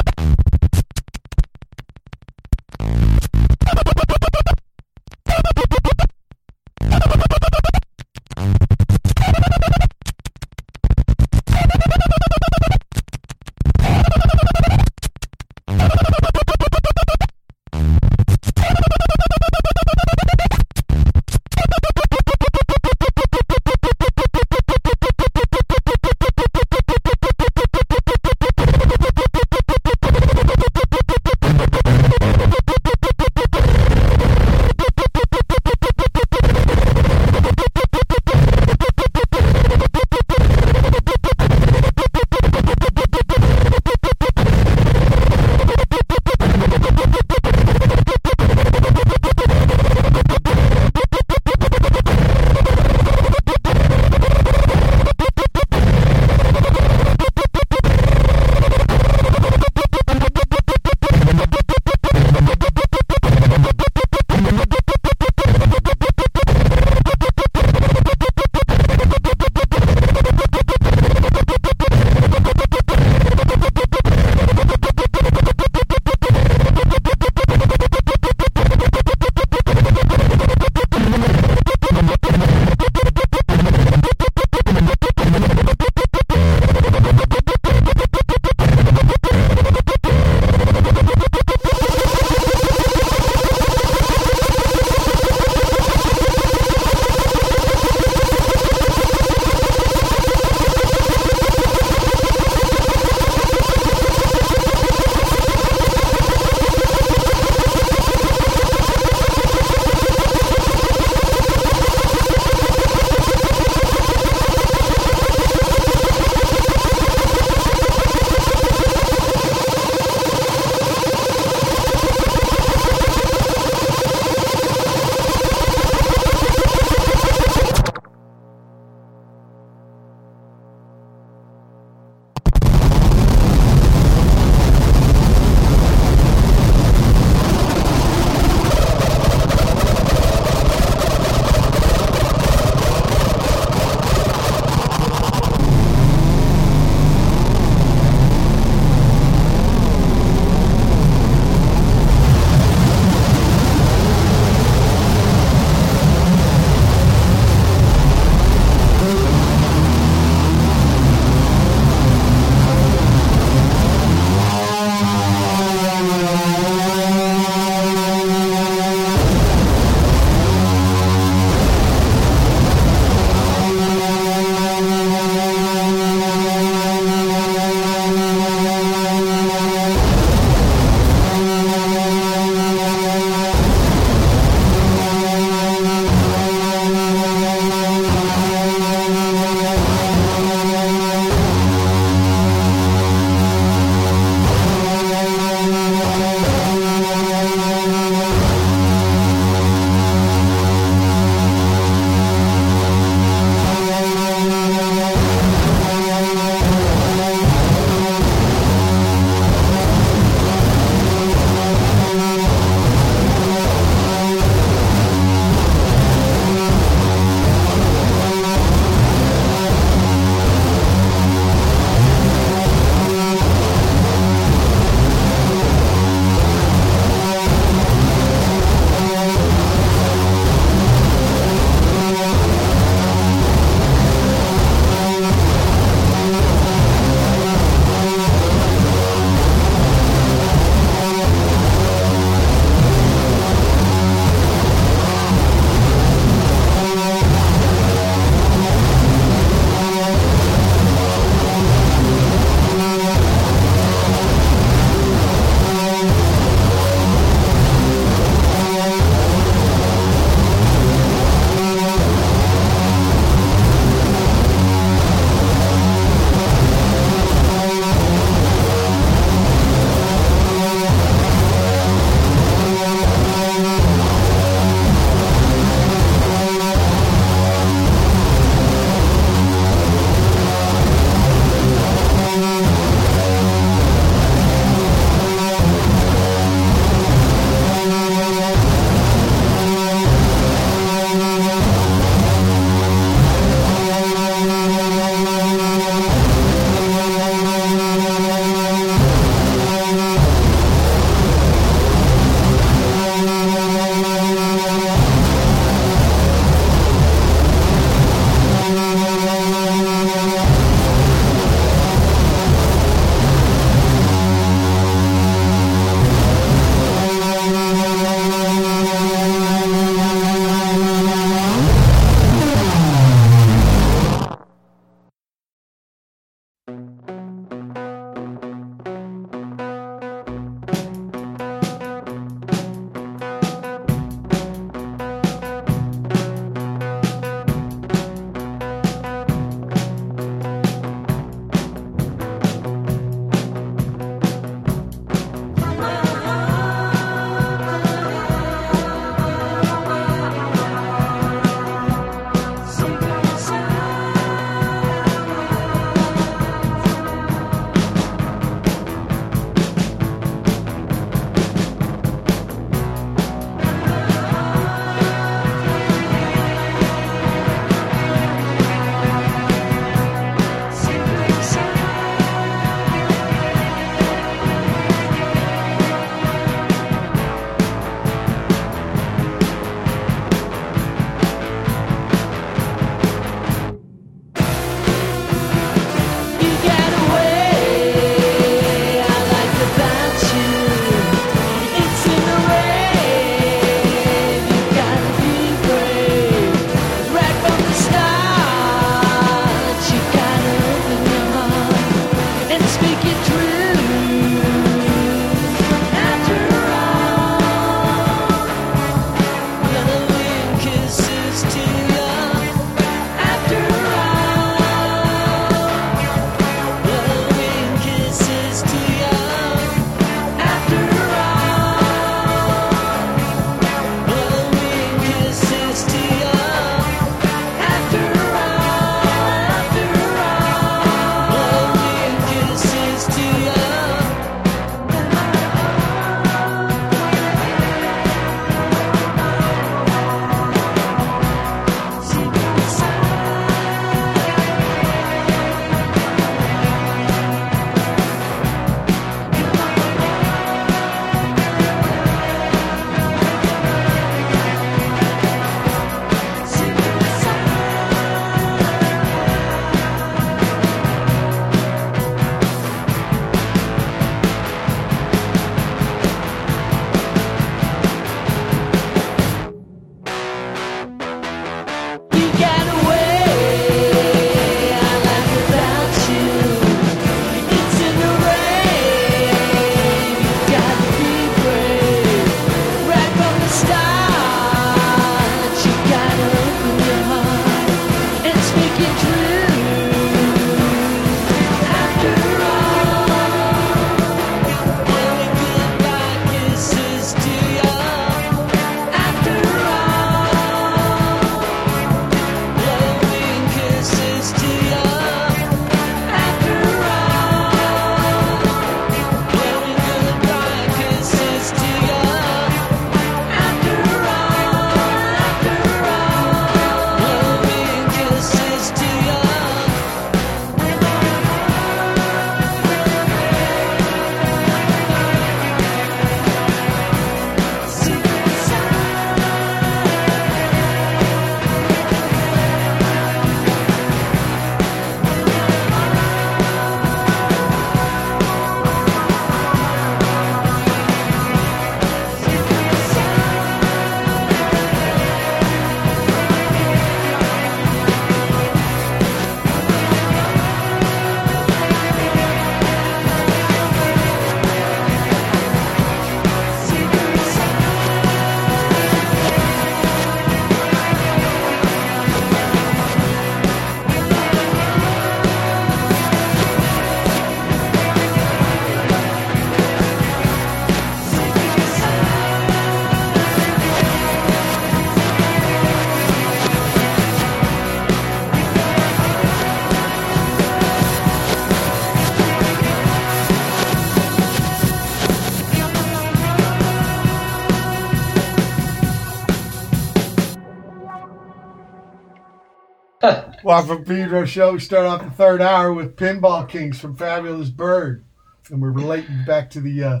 Speaker 1: Well, from Pedro show, we start off the third hour with Pinball Kings from Fabulous Bird, and we're relating back to the uh,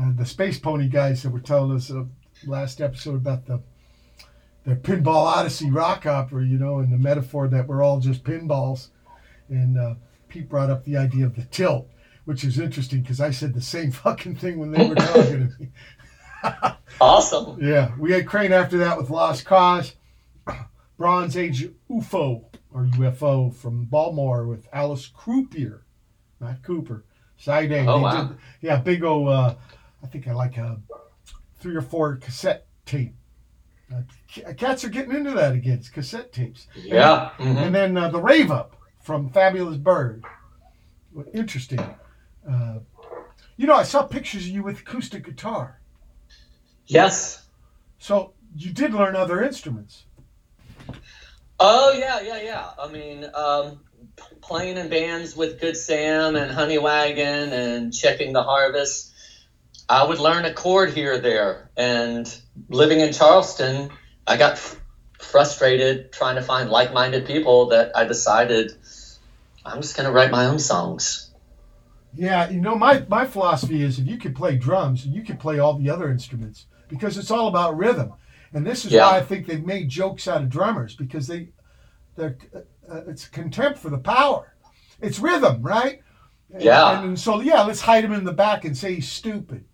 Speaker 1: uh, the Space Pony guys that were telling us uh, last episode about the their Pinball Odyssey rock opera, you know, and the metaphor that we're all just pinballs. And uh, Pete brought up the idea of the tilt, which is interesting because I said the same fucking thing when they were talking to me.
Speaker 3: Awesome.
Speaker 1: Yeah, we had Crane after that with Lost Cause, Bronze Age UFO or UFO from Baltimore with Alice Croupier, not Cooper. Side A.
Speaker 3: Oh, wow.
Speaker 1: did- yeah, big old, Uh, I think I like a three or four cassette tape. Uh, cats are getting into that again. It's cassette tapes.
Speaker 3: Yeah. mhm.
Speaker 1: And then uh, the Rave Up from Fabulous Bird. Interesting. Uh, you know, I saw pictures of you with acoustic guitar.
Speaker 3: Yes.
Speaker 1: So you did learn other instruments.
Speaker 3: Oh yeah, yeah, yeah. I mean, um, playing in bands with Good Sam and Honey Wagon and checking the harvest. I would learn a chord here or there. And living in Charleston, I got f- frustrated trying to find like-minded people that I decided I'm just going to write my own songs.
Speaker 1: Yeah, you know, my, my philosophy is if you can play drums, you can play all the other instruments because it's all about rhythm. And this is
Speaker 3: Yeah.
Speaker 1: why I think they've made jokes out of drummers because they, they're, uh, it's contempt for the power. It's rhythm, right?
Speaker 3: Yeah.
Speaker 1: And, so, yeah, let's hide him in the back and say he's stupid.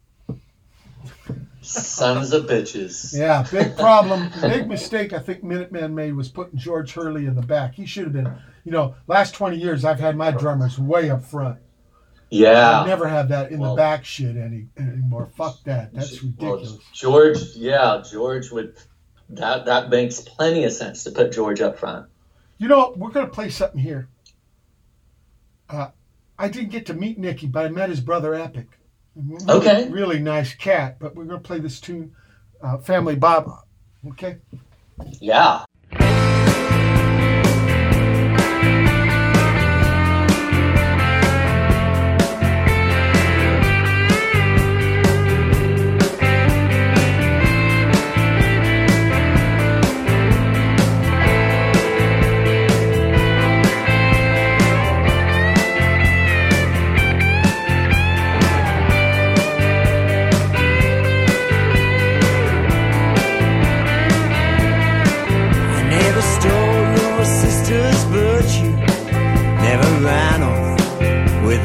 Speaker 3: Sons of bitches.
Speaker 1: Yeah, big problem, big mistake I think Minutemen made was putting George Hurley in the back. He should have been, you know, last 20 years I've had my drummers way up front. I never have that in
Speaker 3: Well-
Speaker 1: the back shit any anymore. Fuck that. That's
Speaker 3: Well,
Speaker 1: ridiculous.
Speaker 3: George, yeah, George would. That that makes plenty of sense to put George up front.
Speaker 1: You know, we're gonna play something here. Uh, I didn't get to meet Nikki, but I met his brother Epic. Really,
Speaker 3: Okay.
Speaker 1: Really nice cat. But we're gonna play this tune, uh, Family Bob. Okay.
Speaker 3: Yeah.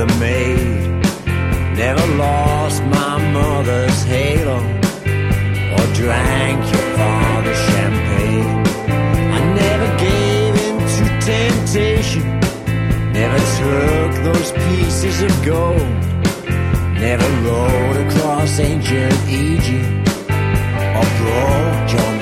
Speaker 2: A maid. Never lost my mother's halo. Or drank your father's champagne. I never gave in to temptation. Never took those pieces of gold. Never rode across ancient Egypt or broke John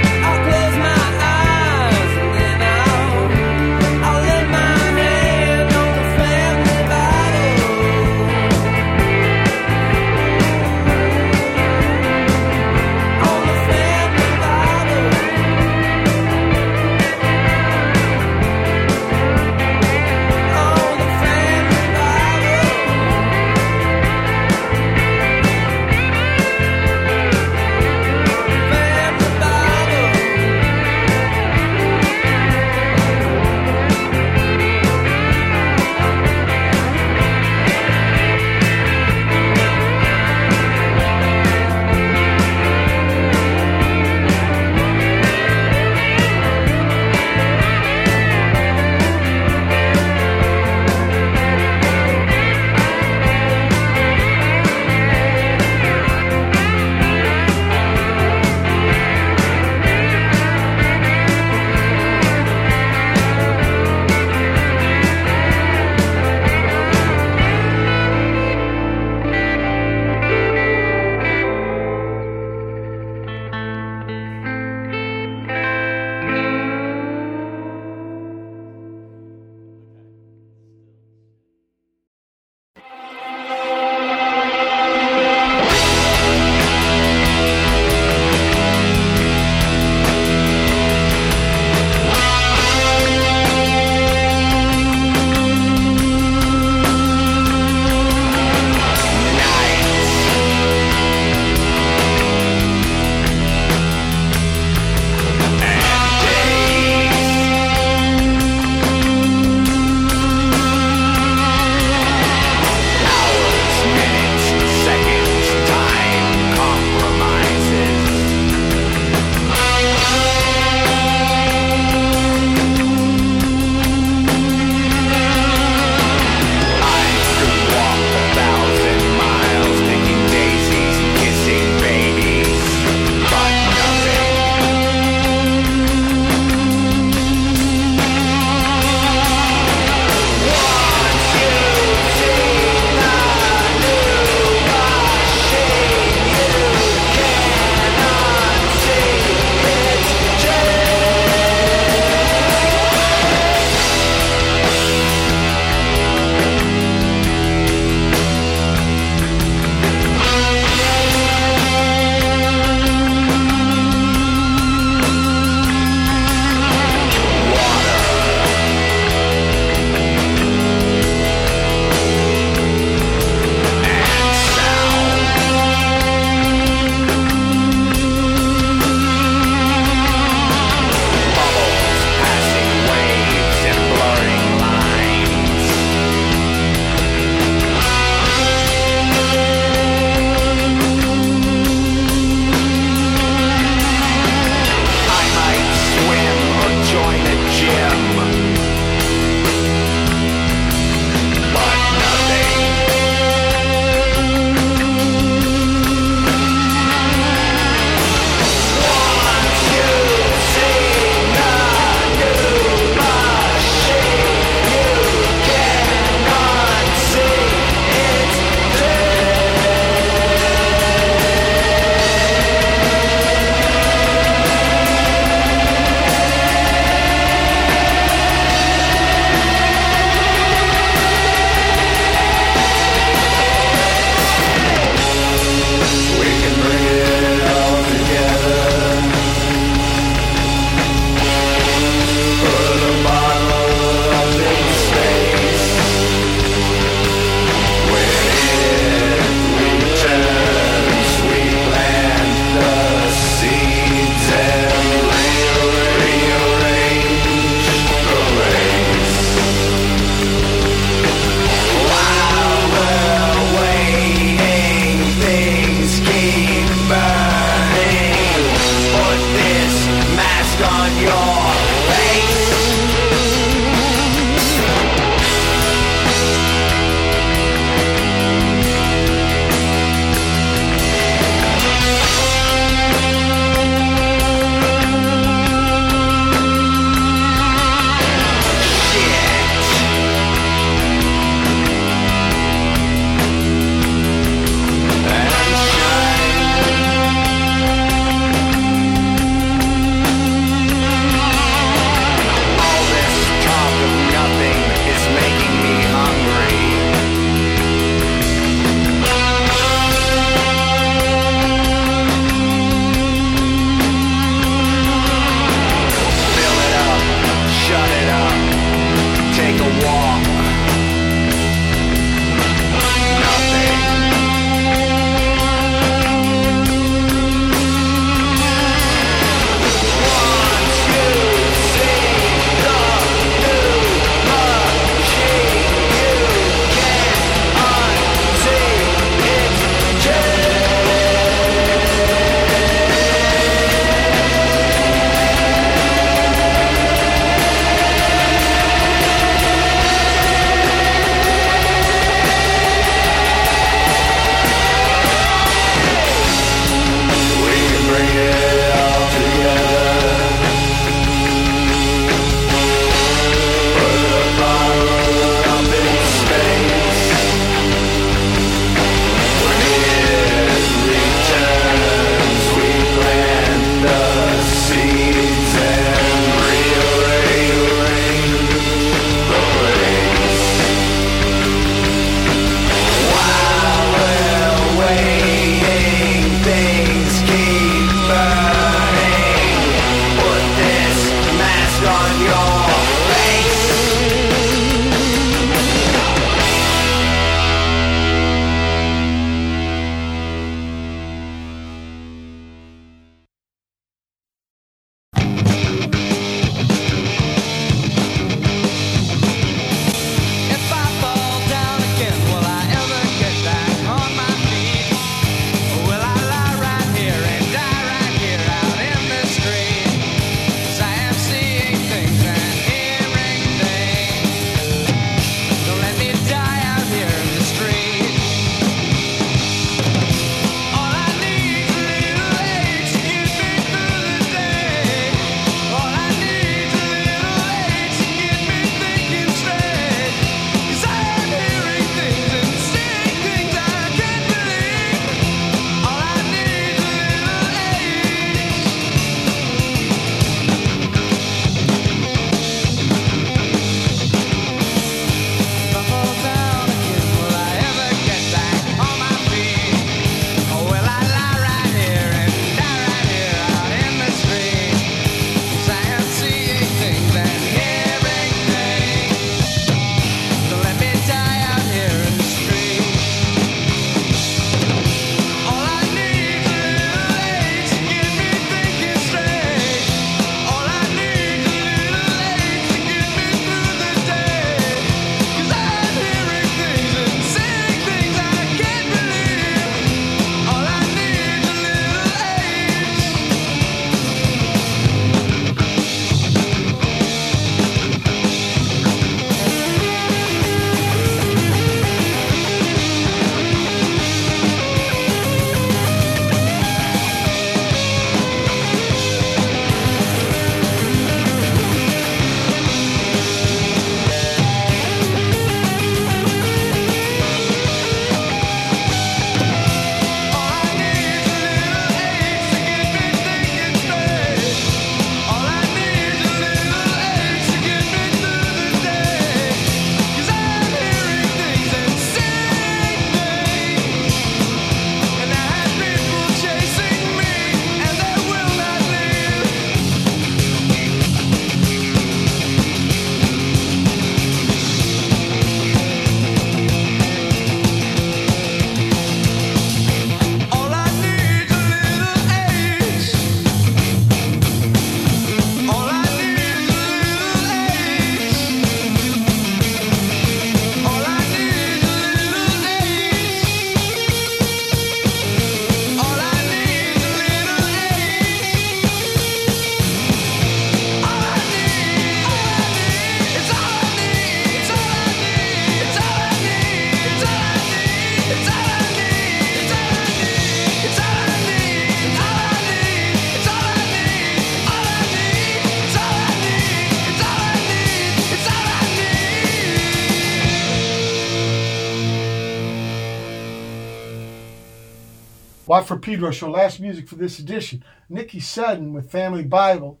Speaker 1: For Pedro Show. Last music for this edition. Nikki Sudden with Family Bible.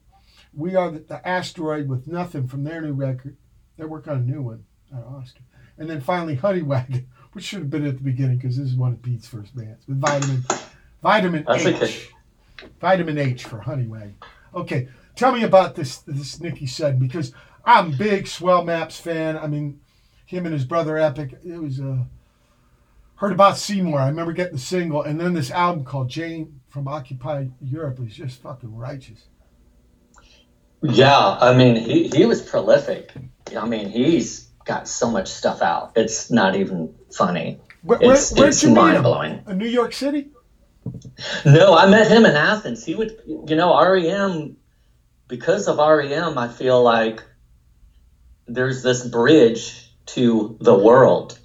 Speaker 1: We are the, the asteroid with nothing from their new record. They're working on a new one out of Austin. And then finally Honey Wagon, which should have been at the beginning because this is one of Pete's first bands with vitamin vitamin
Speaker 3: That's
Speaker 1: H.
Speaker 3: okay.
Speaker 1: Vitamin H for Honey Wagon. Okay, tell me about this this Nikki Sudden because I'm big Swell Maps fan. I mean, him and his brother Epic. It was uh, heard about Seymour. I remember getting the single, and then this album called Jane from Occupied Europe is just fucking righteous.
Speaker 3: Yeah, I mean, he, he was prolific. I mean, he's got so much stuff out. It's not even funny.
Speaker 1: Where, where,
Speaker 3: It's,
Speaker 1: where'd
Speaker 3: it's
Speaker 1: you meet
Speaker 3: mind
Speaker 1: him?
Speaker 3: blowing.
Speaker 1: In New York City?
Speaker 3: No, I met him in Athens. He would, you know, REM, because of REM, I feel like there's this bridge to the world.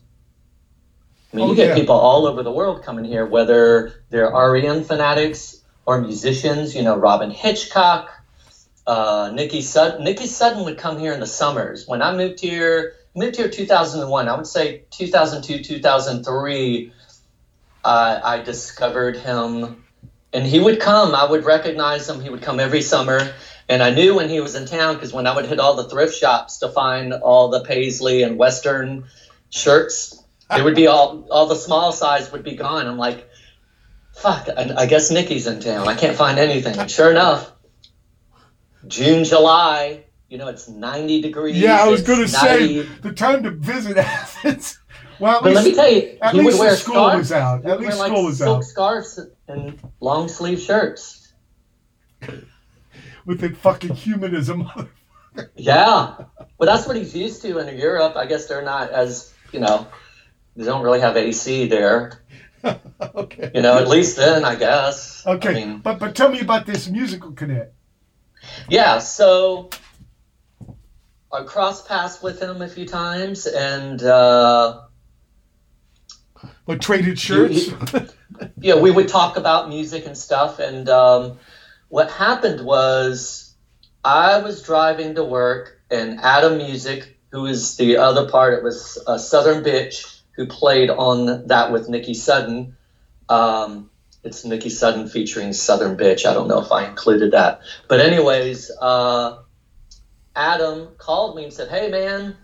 Speaker 3: I mean,
Speaker 1: Oh,
Speaker 3: you get
Speaker 1: yeah.
Speaker 3: people all over the world coming here, whether they're REM fanatics or musicians, you know, Robyn Hitchcock, uh, Nikki Sudden. Nikki Sudden would come here in the summers. When I moved here, moved here 2001, I would say 2002, 2003, uh, I discovered him. And he would come, I would recognize him. He would come every summer. And I knew when he was in town because when I would hit all the thrift shops to find all the Paisley and Western shirts, it would be all, all the small size would be gone. I'm like, fuck, I, I guess Nikki's in town. I can't find anything. And sure enough, June, July, you know, it's 90 degrees.
Speaker 1: Yeah, I was going to say the time to visit Athens. Well, at
Speaker 3: But let
Speaker 1: least,
Speaker 3: me tell you,
Speaker 1: at least
Speaker 3: would wear
Speaker 1: school
Speaker 3: scarves.
Speaker 1: was out. At least
Speaker 3: wear, like,
Speaker 1: school was
Speaker 3: silk
Speaker 1: out.
Speaker 3: scarves and long sleeve shirts.
Speaker 1: with the fucking humanism.
Speaker 3: Yeah. Well, that's what he's used to in Europe. I guess they're not as, you know, they don't really have AC there.
Speaker 1: okay.
Speaker 3: You know, at least then, I guess.
Speaker 1: Okay,
Speaker 3: I mean,
Speaker 1: but but tell me about this musical connect.
Speaker 3: yeah, so I crossed paths with him a few times, and uh,
Speaker 1: What traded shirts?
Speaker 3: yeah, we would talk about music and stuff. And um, what happened was I was driving to work, and Adam Musick, who is the other part, it was a Southern Bitch who played on that with Nikki Sudden. Um, it's Nikki Sudden featuring Southern Bitch. I don't know if I included that. But, anyways, uh, Adam called me and said, Hey, man,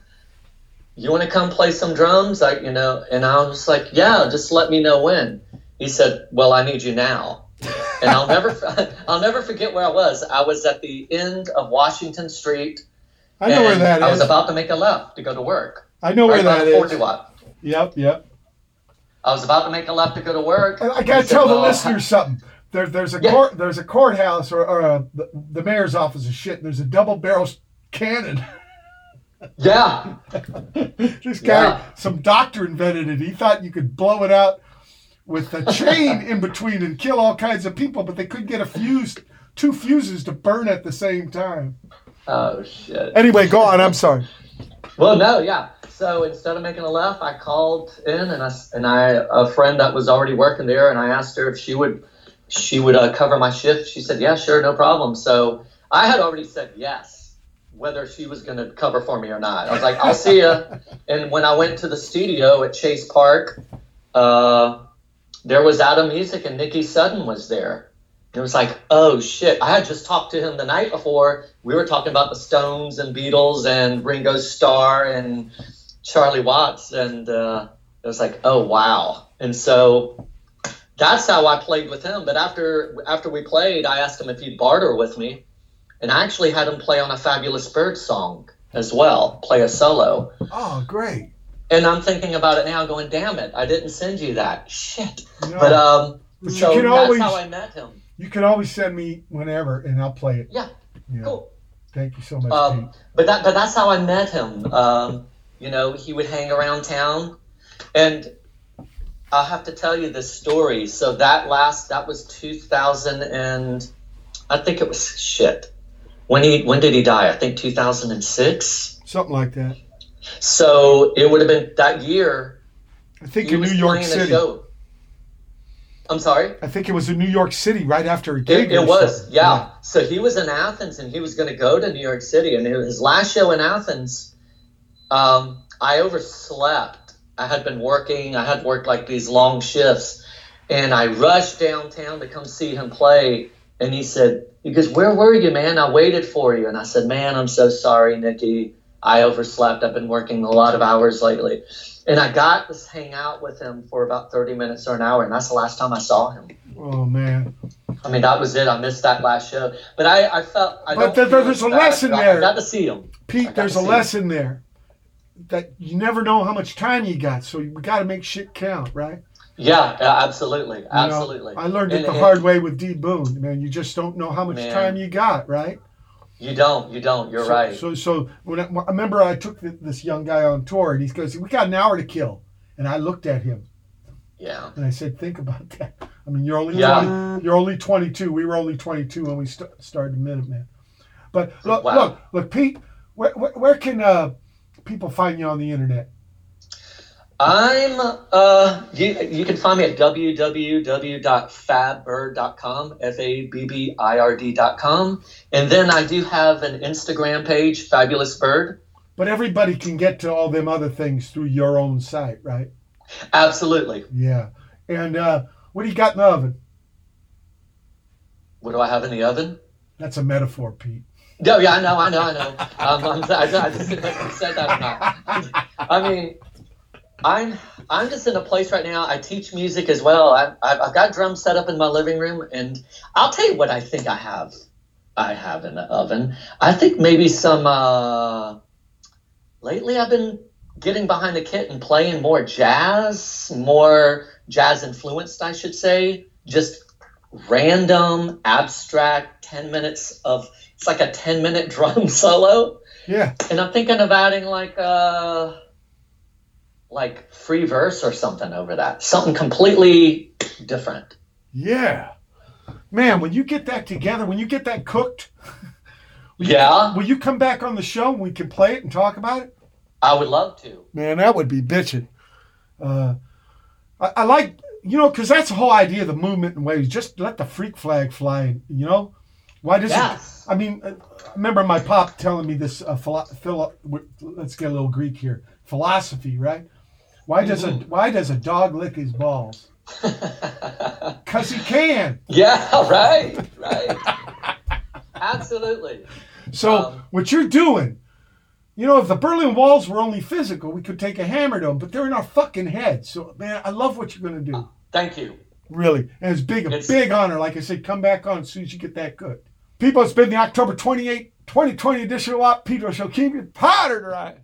Speaker 3: you want to come play some drums? I, you know, and I was like, yeah, just let me know when. He said, well, I need you now. And I'll never, I'll never forget where I was. I was at the end of Washington Street.
Speaker 1: I know where that
Speaker 3: I
Speaker 1: is.
Speaker 3: was about to make a left to go to work.
Speaker 1: I know where
Speaker 3: right by
Speaker 1: that is.
Speaker 3: 40 watt.
Speaker 1: Yep, yep.
Speaker 3: I was about to make a left to go to work.
Speaker 1: And I gotta
Speaker 3: said,
Speaker 1: tell the
Speaker 3: "Well,
Speaker 1: listeners something. There, there's a
Speaker 3: Yeah.
Speaker 1: court, there's a courthouse or, or a, the, the mayor's office is shit. There's a double barrel cannon.
Speaker 3: Yeah,
Speaker 1: this guy,
Speaker 3: Yeah.
Speaker 1: some doctor invented it. He thought you could blow it out with a chain in between and kill all kinds of people, but they couldn't get a fuse, two fuses to burn at the same time.
Speaker 3: Oh shit.
Speaker 1: Anyway, go on. I'm sorry.
Speaker 3: Well, no, yeah. So instead of making a left, I called in and I and I a friend that was already working there, and I asked her if she would she would uh, cover my shift. She said, "Yeah, sure, no problem." So I had already said yes, whether she was going to cover for me or not. I was like, "I'll see you." and when I went to the studio at Chase Park, uh, there was Adam Musick and Nikki Sudden was there. And it was like, oh shit! I had just talked to him the night before. We were talking about the Stones and Beatles and Ringo Starr and Charlie Watts, and uh, it was like, oh wow! And so that's how I played with him. But after after we played, I asked him if he'd barter with me, and I actually had him play on a Fabulous Bird song as well, play a solo.
Speaker 1: Oh, great.
Speaker 3: And I'm thinking about it now, going, damn it, I didn't send you that shit.
Speaker 1: No.
Speaker 3: But um, so that's
Speaker 1: always-
Speaker 3: how I met him.
Speaker 1: You can always send me whenever, and I'll play it.
Speaker 3: Yeah,
Speaker 1: Yeah.
Speaker 3: cool.
Speaker 1: Thank you so much,
Speaker 3: Um,
Speaker 1: Pete.
Speaker 3: but that but that's how I met him. Um, you know, he would hang around town, and I'll have to tell you this story. So that last that was 2000 and I think it was shit. When he when did he die? I think 2006.
Speaker 1: Something like that.
Speaker 3: So it would have been that year.
Speaker 1: I think in New York City.
Speaker 3: I'm sorry.
Speaker 1: I think it was in New York City right after a gig.
Speaker 3: It, it was,
Speaker 1: something.
Speaker 3: yeah. So he was in Athens and he was going to go to New York City. And his last show in Athens, um, I overslept. I had been working, I had worked like these long shifts. And I rushed downtown to come see him play. And he said, he goes, where were you, man? I waited for you. And I said, man, I'm so sorry, Nikki. I overslept. I've been working a lot of hours lately. And I got to hang out with him for about 30 minutes or an hour. And that's the last time I saw him.
Speaker 1: Oh man.
Speaker 3: I mean, that was it. I missed that last show. But I, I felt. I
Speaker 1: But there- there's a
Speaker 3: bad.
Speaker 1: lesson
Speaker 3: I-
Speaker 1: there.
Speaker 3: I got to see him.
Speaker 1: Pete, there's a lesson there that you never know how much time you got, so we got to make shit count, right?
Speaker 3: Yeah, yeah, absolutely.
Speaker 1: You know,
Speaker 3: Absolutely.
Speaker 1: I learned it
Speaker 3: And-
Speaker 1: the
Speaker 3: and
Speaker 1: hard way with D Boon. Man, you just don't know how much
Speaker 3: Man.
Speaker 1: time you got, right?
Speaker 3: You don't. You don't. You're
Speaker 1: so,
Speaker 3: right.
Speaker 1: So, so when I, I remember, I took th this young guy on tour, and he goes, "We got an hour to kill," and I looked at him
Speaker 3: yeah.
Speaker 1: and I said, "Think about that. I mean, you're only
Speaker 3: Yeah.
Speaker 1: 20, you're only 22. We were only 22 when we st- started Minutemen." But look,
Speaker 3: Wow.
Speaker 1: look, look, Pete. Where, where, where can uh, people find you on the internet?
Speaker 3: I'm. Uh, you you can find me at www.fabbird.com, f a b b i r d.com, and then I do have an Instagram page, Fabulous Bird.
Speaker 1: But everybody can get to all them other things through your own site, right?
Speaker 3: Absolutely.
Speaker 1: Yeah. And uh, what do you got in the oven?
Speaker 3: What do I have in the oven?
Speaker 1: That's a metaphor, Pete.
Speaker 3: No, yeah, I know, I know, I know. Um, I'm, I, I just didn't said that or not. I mean, I'm I'm just in a place right now. I teach music as well. I, I've, I've got drums set up in my living room, and I'll tell you what I think I have. I have in the oven. I think maybe some. Uh, lately, I've been getting behind the kit and playing more jazz, more jazz influenced, I should say. Just random, abstract, ten minutes of. It's like a ten minute drum solo
Speaker 1: Yeah.
Speaker 3: and I'm thinking of adding like uh like free verse or something over that. Something completely different.
Speaker 1: Yeah. Man, when you get that together, when you get that cooked, will you,
Speaker 3: Yeah.
Speaker 1: will you come back on the show and we can play it and talk about it?
Speaker 3: I would love to.
Speaker 1: Man, that would be bitching. Uh, I, I like, you know, because that's the whole idea of the movement and waves. Just let the freak flag fly, you know? Why does
Speaker 3: Yes.
Speaker 1: it? I mean, uh, I remember my pop telling me this. Uh, philo- philo- let's get a little Greek here. Philosophy, right? Why does a Why does a dog lick his balls? Cause he can.
Speaker 3: Yeah, right, right. Absolutely.
Speaker 1: So
Speaker 3: Um,
Speaker 1: what you're doing, you know, if the Berlin Walls were only physical, we could take a hammer to them, but they're in our fucking heads. So man, I love what you're gonna do.
Speaker 3: Thank you.
Speaker 1: Really, and it's big, a
Speaker 3: It's-
Speaker 1: big honor. Like I said, come back on as soon as you get that good. People, it's been the October 28, 2020 edition of Watt Pedro Show. Keep your powder dry.